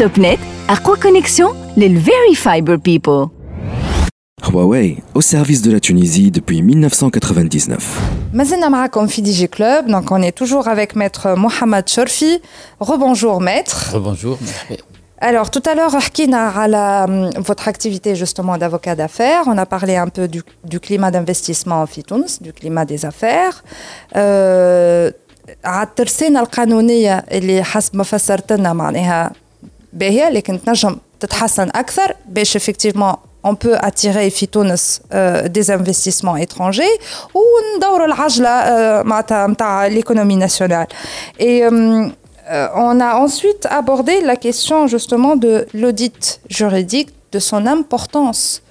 توب نت أقوى كونيكسيون للفيري فايبر بيبل Huawei, au service de la Tunisie depuis 1999. Mazena Marakom Fidiji Club, donc on est toujours avec maître Mohamed Chorfi. Rebonjour maître. Rebonjour. Alors tout à l'heure, à la, votre activité justement d'avocat d'affaires, on a parlé un peu du, du climat d'investissement en Fitouns, du climat des affaires. Euh, عالترسانة القانونية اللي حسب ما فسرت لنا معناها باهيه لكن تنجم تتحسن اكثر باش effectivement on peut attirer في تونس euh, des investissements étrangers وندوروا العجله euh, معناتها نتاع l'économie nationale et euh, on a ensuite abordé la question justement de l'audit juridique de son importance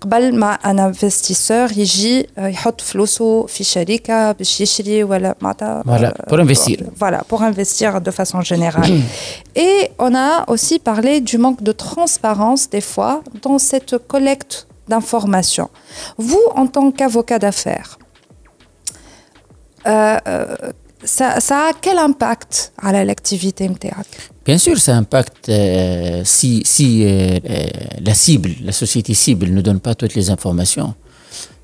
قبل ما ان انفستيسور يجي يحط فلوسه في شركه باش يشري ولا معناتها voilà pour investir voilà pour investir de façon générale et on a aussi parlé du manque de transparence des fois dans cette collecte d'informations vous en tant qu'avocat d'affaires euh, euh ça, ça, a quel impact à l'activité Bien sûr, ça impacte euh, si, si euh, euh, la cible, la société cible ne donne pas toutes les informations.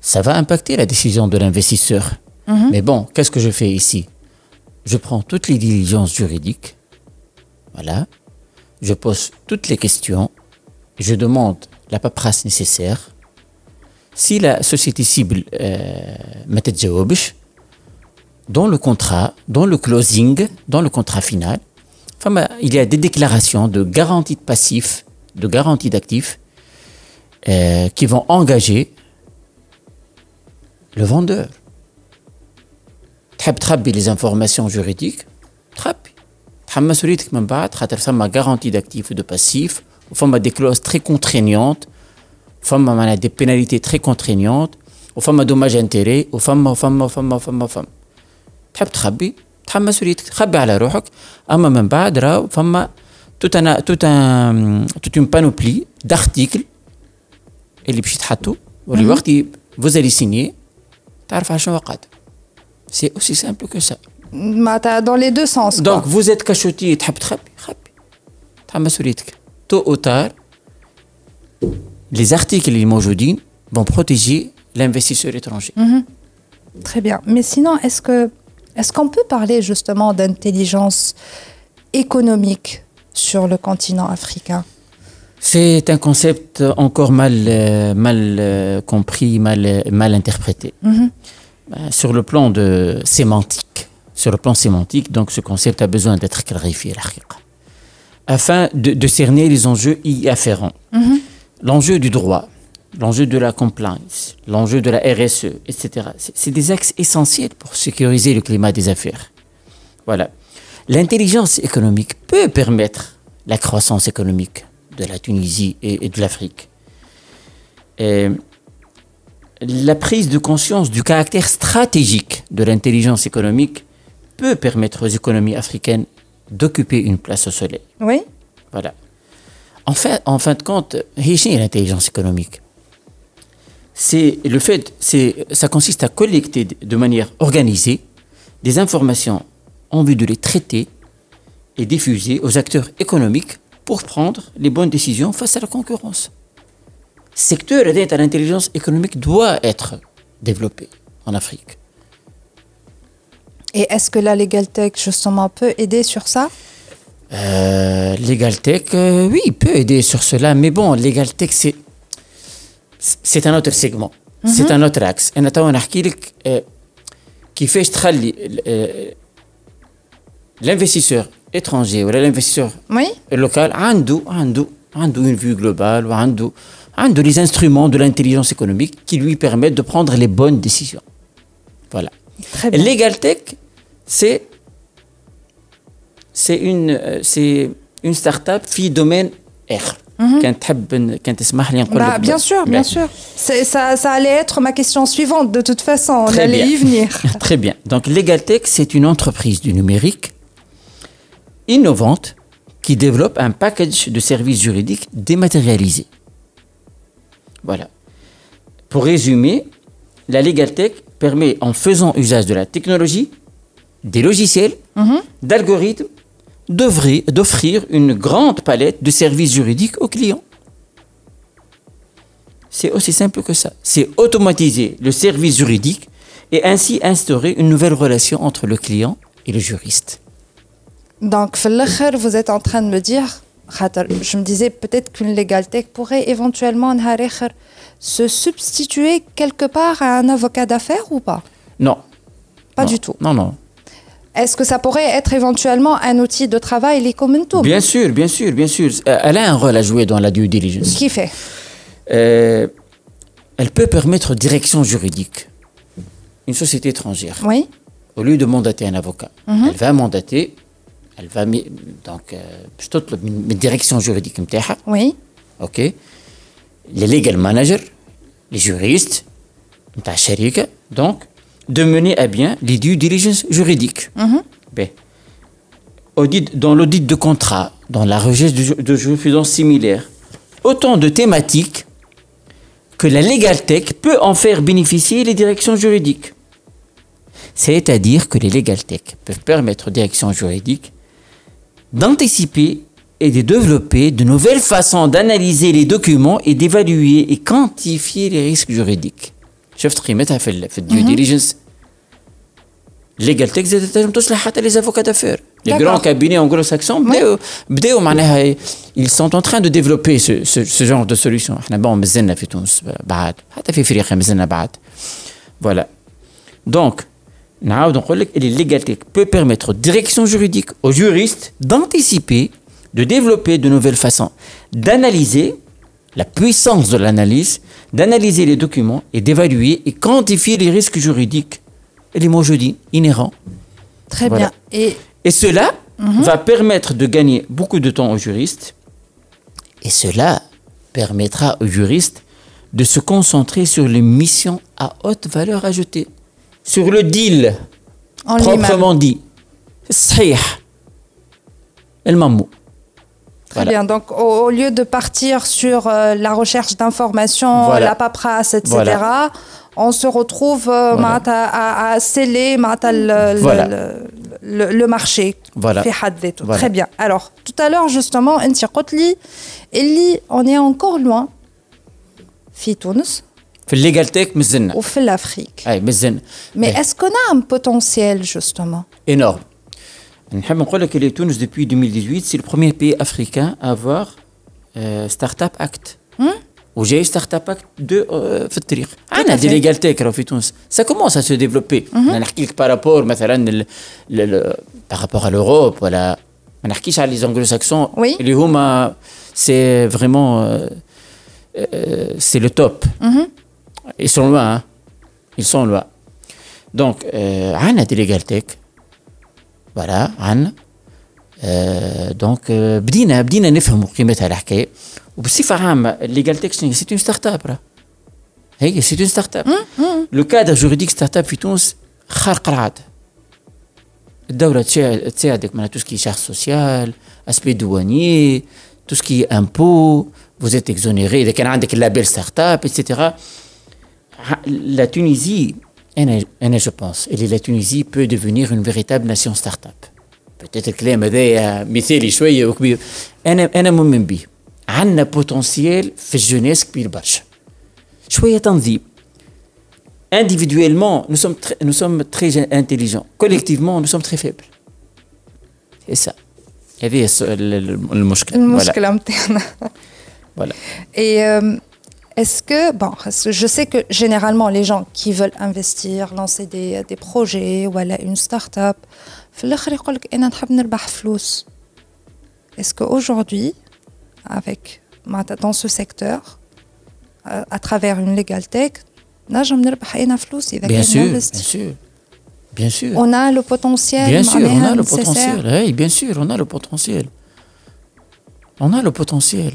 Ça va impacter la décision de l'investisseur. Mhm. Mais bon, qu'est-ce que je fais ici? Je prends toutes les diligences juridiques. Voilà. Je pose toutes les questions. Je demande la paperasse nécessaire. Si la société cible euh, dans le contrat, dans le closing, dans le contrat final, il y a des déclarations de garantie de passifs, de garantie d'actifs, euh, qui vont engager le vendeur. تحب les informations juridiques تحبي تحمل مسؤوليتك من بعد خاطر فما garantie d'actifs ou de passifs وفما des clauses très contraignantes فما des pénalités très contraignantes وفما dommages intérêts وفما وفما وفما وفما وفما تحب تخبي تحمل مسؤوليتك تخبي على روحك اما من بعد راهو فما توت انا توت ان توت اون بانوبلي دارتيكل اللي باش يتحطوا واللي وقت فوز الي سيني تعرف على شنو قادر سي اوسي سامبل كو سا معناتها دون لي دو سونس دونك فوز ات كاشوتي تحب تخبي خبي تحمل مسؤوليتك تو او تار les articles اللي موجودين vont protéger l'investisseur étranger. Mm -hmm. Très bien. Mais sinon, est-ce que est-ce qu'on peut parler justement d'intelligence économique sur le continent africain? C'est un concept encore mal, euh, mal euh, compris, mal, mal interprété. Mhm. Sur le plan de sémantique, sur le plan sémantique, donc ce concept a besoin d'être clarifié, afin de, cerner les enjeux y afférents. Mhm. L'enjeu du droit, l'enjeu de la compliance, l'enjeu de la RSE, etc. C'est des axes essentiels pour sécuriser le climat des affaires. Voilà. L'intelligence économique peut permettre la croissance économique de la Tunisie et, de l'Afrique. La prise de conscience du caractère stratégique de l'intelligence économique peut permettre aux économies africaines d'occuper une place au soleil. Oui. Voilà. En fin de compte, l'intelligence économique c'est le fait, c'est, ça consiste à collecter de manière organisée des informations en vue de les traiter et diffuser aux acteurs économiques pour prendre les bonnes décisions face à la concurrence. secteur d'aide à l'intelligence économique doit être développé en Afrique. Et est-ce que la Legal Tech, justement, peut aider sur ça? Euh, Legal Tech, euh, oui, peut aider sur cela. Mais bon, Legal Tech, c'est c'est un autre segment c'est un autre axe انا توا نحكي لك كيفاش تخلي l'investisseur étranger ou l'investisseur local عنده عنده عنده une vue globale وعنده عنده les instruments de l'intelligence économique qui lui permettent de prendre les bonnes décisions voilà Legal Tech c'est c'est une c'est une start-up في domaine R bah, bien sûr, bien sûr. Ça, ça, allait être ma question suivante de toute façon. On allait y venir. Très bien. Donc, LegalTech, c'est une entreprise du numérique innovante qui développe un package de services juridiques dématérialisés. Voilà. Pour résumer, la LegalTech permet, en faisant usage de la technologie, des logiciels, mhm. d'algorithmes d'offrir une grande palette de services juridiques aux clients. C'est aussi simple que ça. C'est automatiser le service juridique et ainsi instaurer une nouvelle relation entre le client et le juriste. Donc, vous êtes en train de me dire, je me disais peut-être qu'une légalité pourrait éventuellement se substituer quelque part à un avocat d'affaires ou pas? Non. Pas du tout. Non, non. Est-ce que ça pourrait être éventuellement un outil de travail, les tout? Bien sûr, bien sûr, bien sûr. Euh, elle a un rôle à jouer dans la due diligence. Qui fait euh, Elle peut permettre direction juridique. Une société étrangère. Oui. Au lieu de mandater un avocat, mhm. elle va mandater, elle va donc euh, une direction juridique Oui. OK. Les legal managers les juristes donc de mener à bien les due diligence juridiques. Mm dans l'audit de contrat, dans la recherche de, jurisprudence similaire, autant de thématiques que la Legal Tech peut en faire bénéficier les directions juridiques. C'est-à-dire que les Legal Tech peuvent permettre aux directions juridiques d'anticiper et de développer de nouvelles façons d'analyser les documents et d'évaluer et quantifier les risques juridiques. شفت قيمتها في في الديو ديليجنس ليجال تيك زادت تنجم تصلح حتى لي زافوكا دافير لي غران كابيني اون ساكسون بداو بداو معناها ils sont en train de développer ce, ce, ce genre de solution احنا بون مازلنا في تونس بعد حتى في افريقيا مازلنا بعد فوالا دونك نعاود نقول لك اللي ليجال تيك peut permettre aux directions juridiques aux juristes d'anticiper de développer de nouvelles façons d'analyser la puissance de l'analyse, d'analyser les documents et d'évaluer et quantifier les risques juridiques et les mots jeudi inhérents. Très bien. Et, et cela mhm. va permettre de gagner beaucoup de temps aux juristes et cela permettra aux juristes de se concentrer sur les missions à haute valeur ajoutée, sur le deal proprement dit. C'est le Très bien. Donc, au, lieu de partir sur euh, la recherche d'informations, la paperasse, etc., on se retrouve euh, à, sceller le, le, marché. Voilà. Très bien. Alors, tout à l'heure, justement, Enti Kotli, Eli, on est encore loin. Fi Tunis. Fi Legal Ou l'Afrique. Mais est-ce qu'on a un potentiel, justement? Énorme que les Tunis, depuis 2018, c'est le premier pays africain à avoir euh, Startup Act. Ou j'ai Startup Act de euh, Fitrir. On a des légalités Ça commence à se développer. On a par rapport, par rapport à l'Europe, voilà. On a les anglo-saxons. Oui. Les c'est vraiment. Euh, euh, c'est le top. Ils sont loin. Hein. Ils sont loin. Donc, on a des légalités. فوالا عندنا آه دونك آه بدينا بدينا نفهموا قيمتها الحكايه وبصفه عامه الليجال تكشنينغ سي اون ستارت اب هي سي اون ستارت اب لو كادر جوريديك ستارت اب في تونس خارق العاده الدوله تساعدك معناها تو سكي شارج سوسيال اسبي دواني تو سكي امبو vous êtes exonéré اذا كان عندك اللابيل ستارت اب اتسيتيرا لا تونيزي أنا je pense et la Tunisie peut devenir une véritable nation start-up peut-être الكلام هذايا مثالي شوية وكبير أنا أنا مؤمن به عندنا بوتنسيال في الجونيس كبير برشا شوية تنظيم individuellement nous sommes très, nous sommes très intelligents collectivement nous sommes très faibles c'est ça هذه المشكلة المشكلة نتاعنا voilà et est-ce que, bon, je sais que généralement les gens qui veulent investir, lancer des, des projets ou aller une start-up, est-ce qu'aujourd'hui, avec dans ce secteur, euh, à travers une legal tech, bien sûr, bien sûr. Bien sûr. On a le potentiel. Bien sûr, on a le potentiel. Oui, bien sûr, on a le potentiel. On a le potentiel.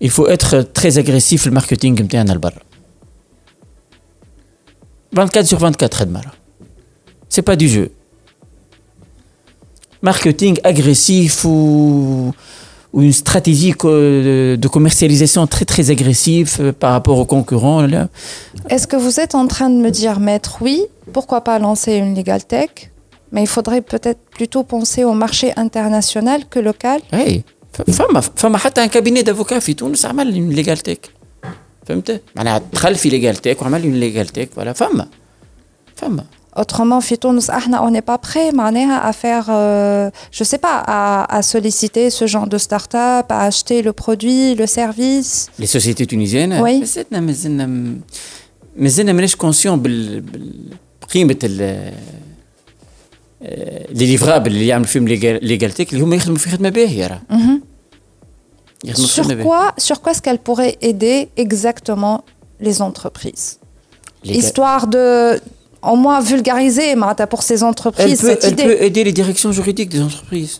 il faut être très agressif le marketing نتاعنا لبرا 24 sur 24 خدمة c'est pas du jeu marketing agressif ou, ou une stratégie de commercialisation très très agressive euh, par rapport aux concurrents. Est-ce que vous êtes en train de me dire, maître, oui, pourquoi pas lancer une legal tech, mais il faudrait peut-être plutôt penser au marché international que local Oui, فما فما حتى ان كابيني دافوكا في تونس عمل اون ليغال تيك فهمت معناها دخل في ليغال تيك وعمل اون ليغال تيك ولا فما فما Autrement, on n'est pas prêt à faire, euh, je sais pas, à, solliciter ce genre de start-up, à acheter le produit, le service. Les sociétés tunisiennes Oui. Mais je suis conscient de les livrables اللي يعملوا فيهم ليغالتيك اللي هما يخدموا في خدمه باهيه راه sur quoi, sur quoi est-ce qu'elle pourrait aider exactement les entreprises Histoire de, au moins vulgariser pour ces entreprises elle peut, elle peut aider les directions juridiques des entreprises.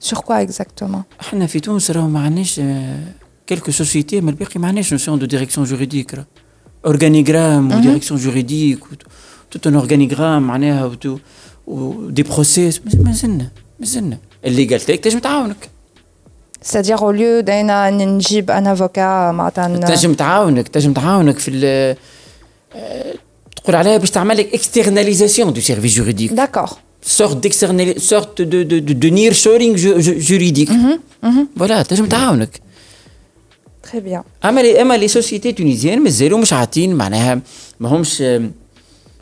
Sur quoi exactement احنا في تونس راهو ما عندناش quelques sociétés ما الباقي ما عندناش notion de direction juridique organigramme ou direction juridique tout un organigramme معناها ou des procès مازلنا مازلنا الليغال تنجم تعاونك c'est-à-dire au lieu d'un نجيب un avocat معناتها تنجم تعاونك تنجم تعاونك في تقول عليها باش تعمل لك externalisation du service juridique d'accord sorte d'external sorte de de de, de nearshoring juridique voilà تنجم تعاونك très bien اما لي اما لي سوسيتي تونيزيان مازالوا مش عاطين معناها ما همش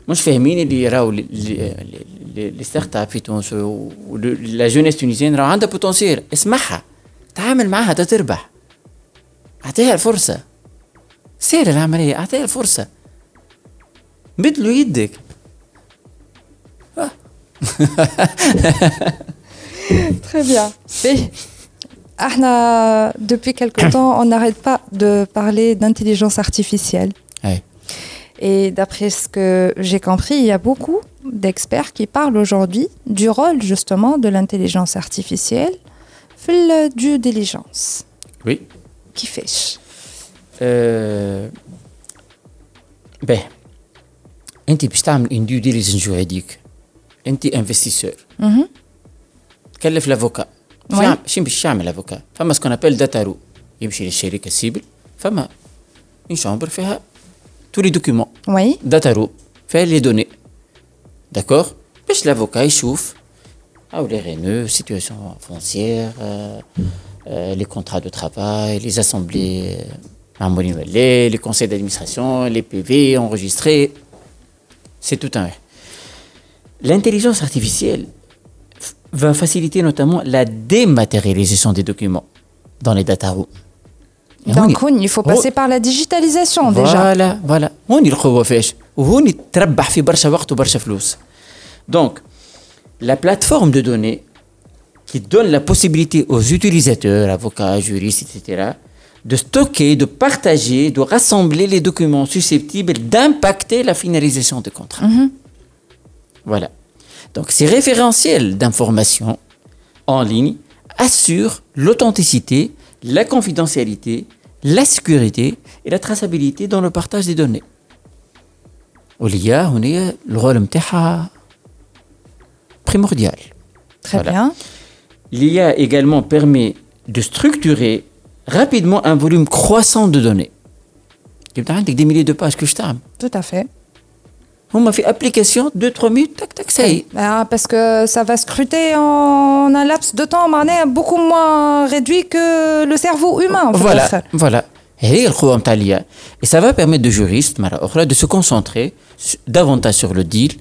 مش فاهمين اللي راهو لي ستارت اب في تونس لا جونيس تونيزيان راهو عندها بوتنسيال اسمعها تعامل معها تربح اعطيها الفرصة سير العملية اعطيها الفرصة بدلوا يدك Très bien. depuis quelque temps, on n'arrête pas de parler d'intelligence artificielle. Et d'après ce que j'ai compris, il y a beaucoup d'experts qui parlent aujourd'hui du rôle justement de l'intelligence artificielle la due diligence. Oui. Qui fait euh, Ben, انت باش تعمل une due diligence juridique انت investisseur كلف l'avocat شنو باش يعمل l'avocat فما سكون ابل داتا رو يمشي للشركه السيبل فما une chambre فيها tous les documents. Oui. Dataru fait les données. D'accord? Puis l'avocat, il chauffe. Ah, les RNE, situation foncière, euh, euh, les contrats de travail, les assemblées euh, les conseils d'administration, les PV enregistrés. C'est tout un. L'intelligence artificielle va faciliter notamment la dématérialisation des documents dans les data rooms. Donc, il faut passer par la digitalisation déjà. Voilà, voilà. هون القوة فاش وهون تربح في برشا وقت وبرشا فلوس. Donc, la plateforme de données qui donne la possibilité aux utilisateurs, avocats, juristes, etc., de stocker, de partager, de rassembler les documents susceptibles d'impacter la finalisation des contrats. Mhm. Voilà. Donc, ces référentiels d'information en ligne assurent l'authenticité la confidentialité, la sécurité et la traçabilité dans le partage des données. l'IA, on est le rôle primordial. Très bien. L'IA également permet de structurer rapidement un volume croissant de données. Des milliers de pages que je t'aime. Tout à fait. On m'a fait application, 2-3 minutes, tac, tac, ça y est. Ah, parce que ça va scruter en un laps de temps beaucoup moins réduit que le cerveau humain. Voilà, voilà. Et ça va permettre aux juristes de se concentrer davantage sur le deal,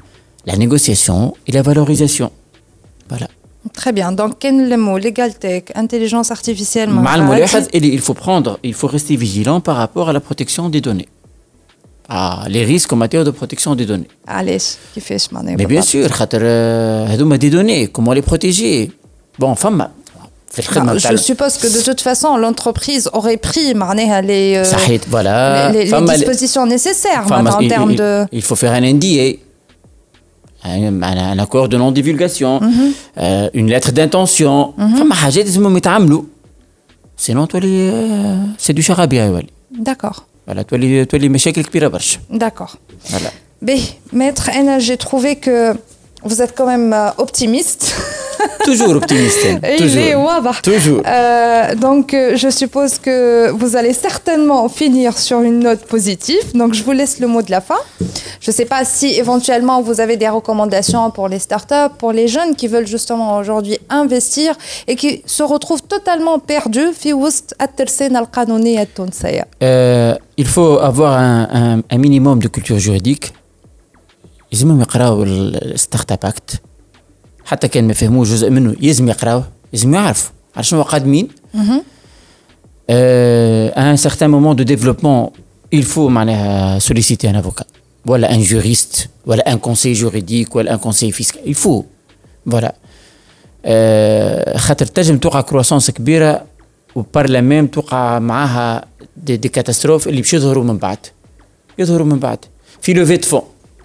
la négociation et la valorisation. Voilà. Très bien. Donc, quel le mot? Legal tech, intelligence artificielle. Il faut prendre, il faut rester vigilant par rapport à la protection des données les risques en matière de protection des données. Allez, qui fait Mais bien sûr, euh, des données, comment les protéger? Bon, femme, je suppose que de toute façon, l'entreprise aurait pris les, euh, voilà. les, dispositions nécessaires en termes de... Il faut faire un NDA, un, accord de non-divulgation, mhm. euh, une lettre d'intention. Mhm. Sinon, c'est du charabia. D'accord. Voilà, les, D'accord. Voilà. Mais, maître j'ai trouvé que vous êtes quand même euh, optimiste. toujours optimiste. toujours. toujours. Euh, donc, euh, je suppose que vous allez certainement finir sur une note positive. Donc, je vous laisse le mot de la fin. Je ne sais pas si éventuellement vous avez des recommandations pour les startups, pour les jeunes qui veulent justement aujourd'hui investir et qui se retrouvent totalement perdus. Euh, il faut avoir un, un, minimum de culture juridique يلزمهم يقراو الستارت اب أكت. حتى كان ما فهموش جزء منه يلزم يقراوه لازم يعرفوا. على شنو قادمين؟ un certain moment de développement il faut معناها solliciter un avocat. voilà un juriste voilà un conseil juridique voilà un conseil fiscal. Il faut. Voilà. خاطر تنجم توقع كرواسونس كبيرة وبار لا ميم توقع معاها دي, دي كاتاستروف اللي باش يظهروا من بعد. يظهروا من بعد. في لوفي دو فون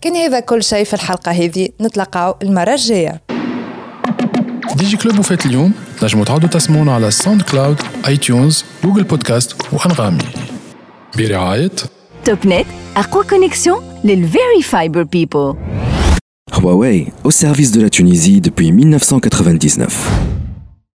كان هذا كل شيء في الحلقة هذه نتلاقاو المرة الجاية. دي جي كلوب وفات اليوم نجموا تعودوا تسمعونا على ساوند كلاود اي تيونز جوجل بودكاست وأنغامي برعاية توب نت اقوى كونيكسيون للفيري فايبر بيبل Huawei, au service de la Tunisie depuis 1999.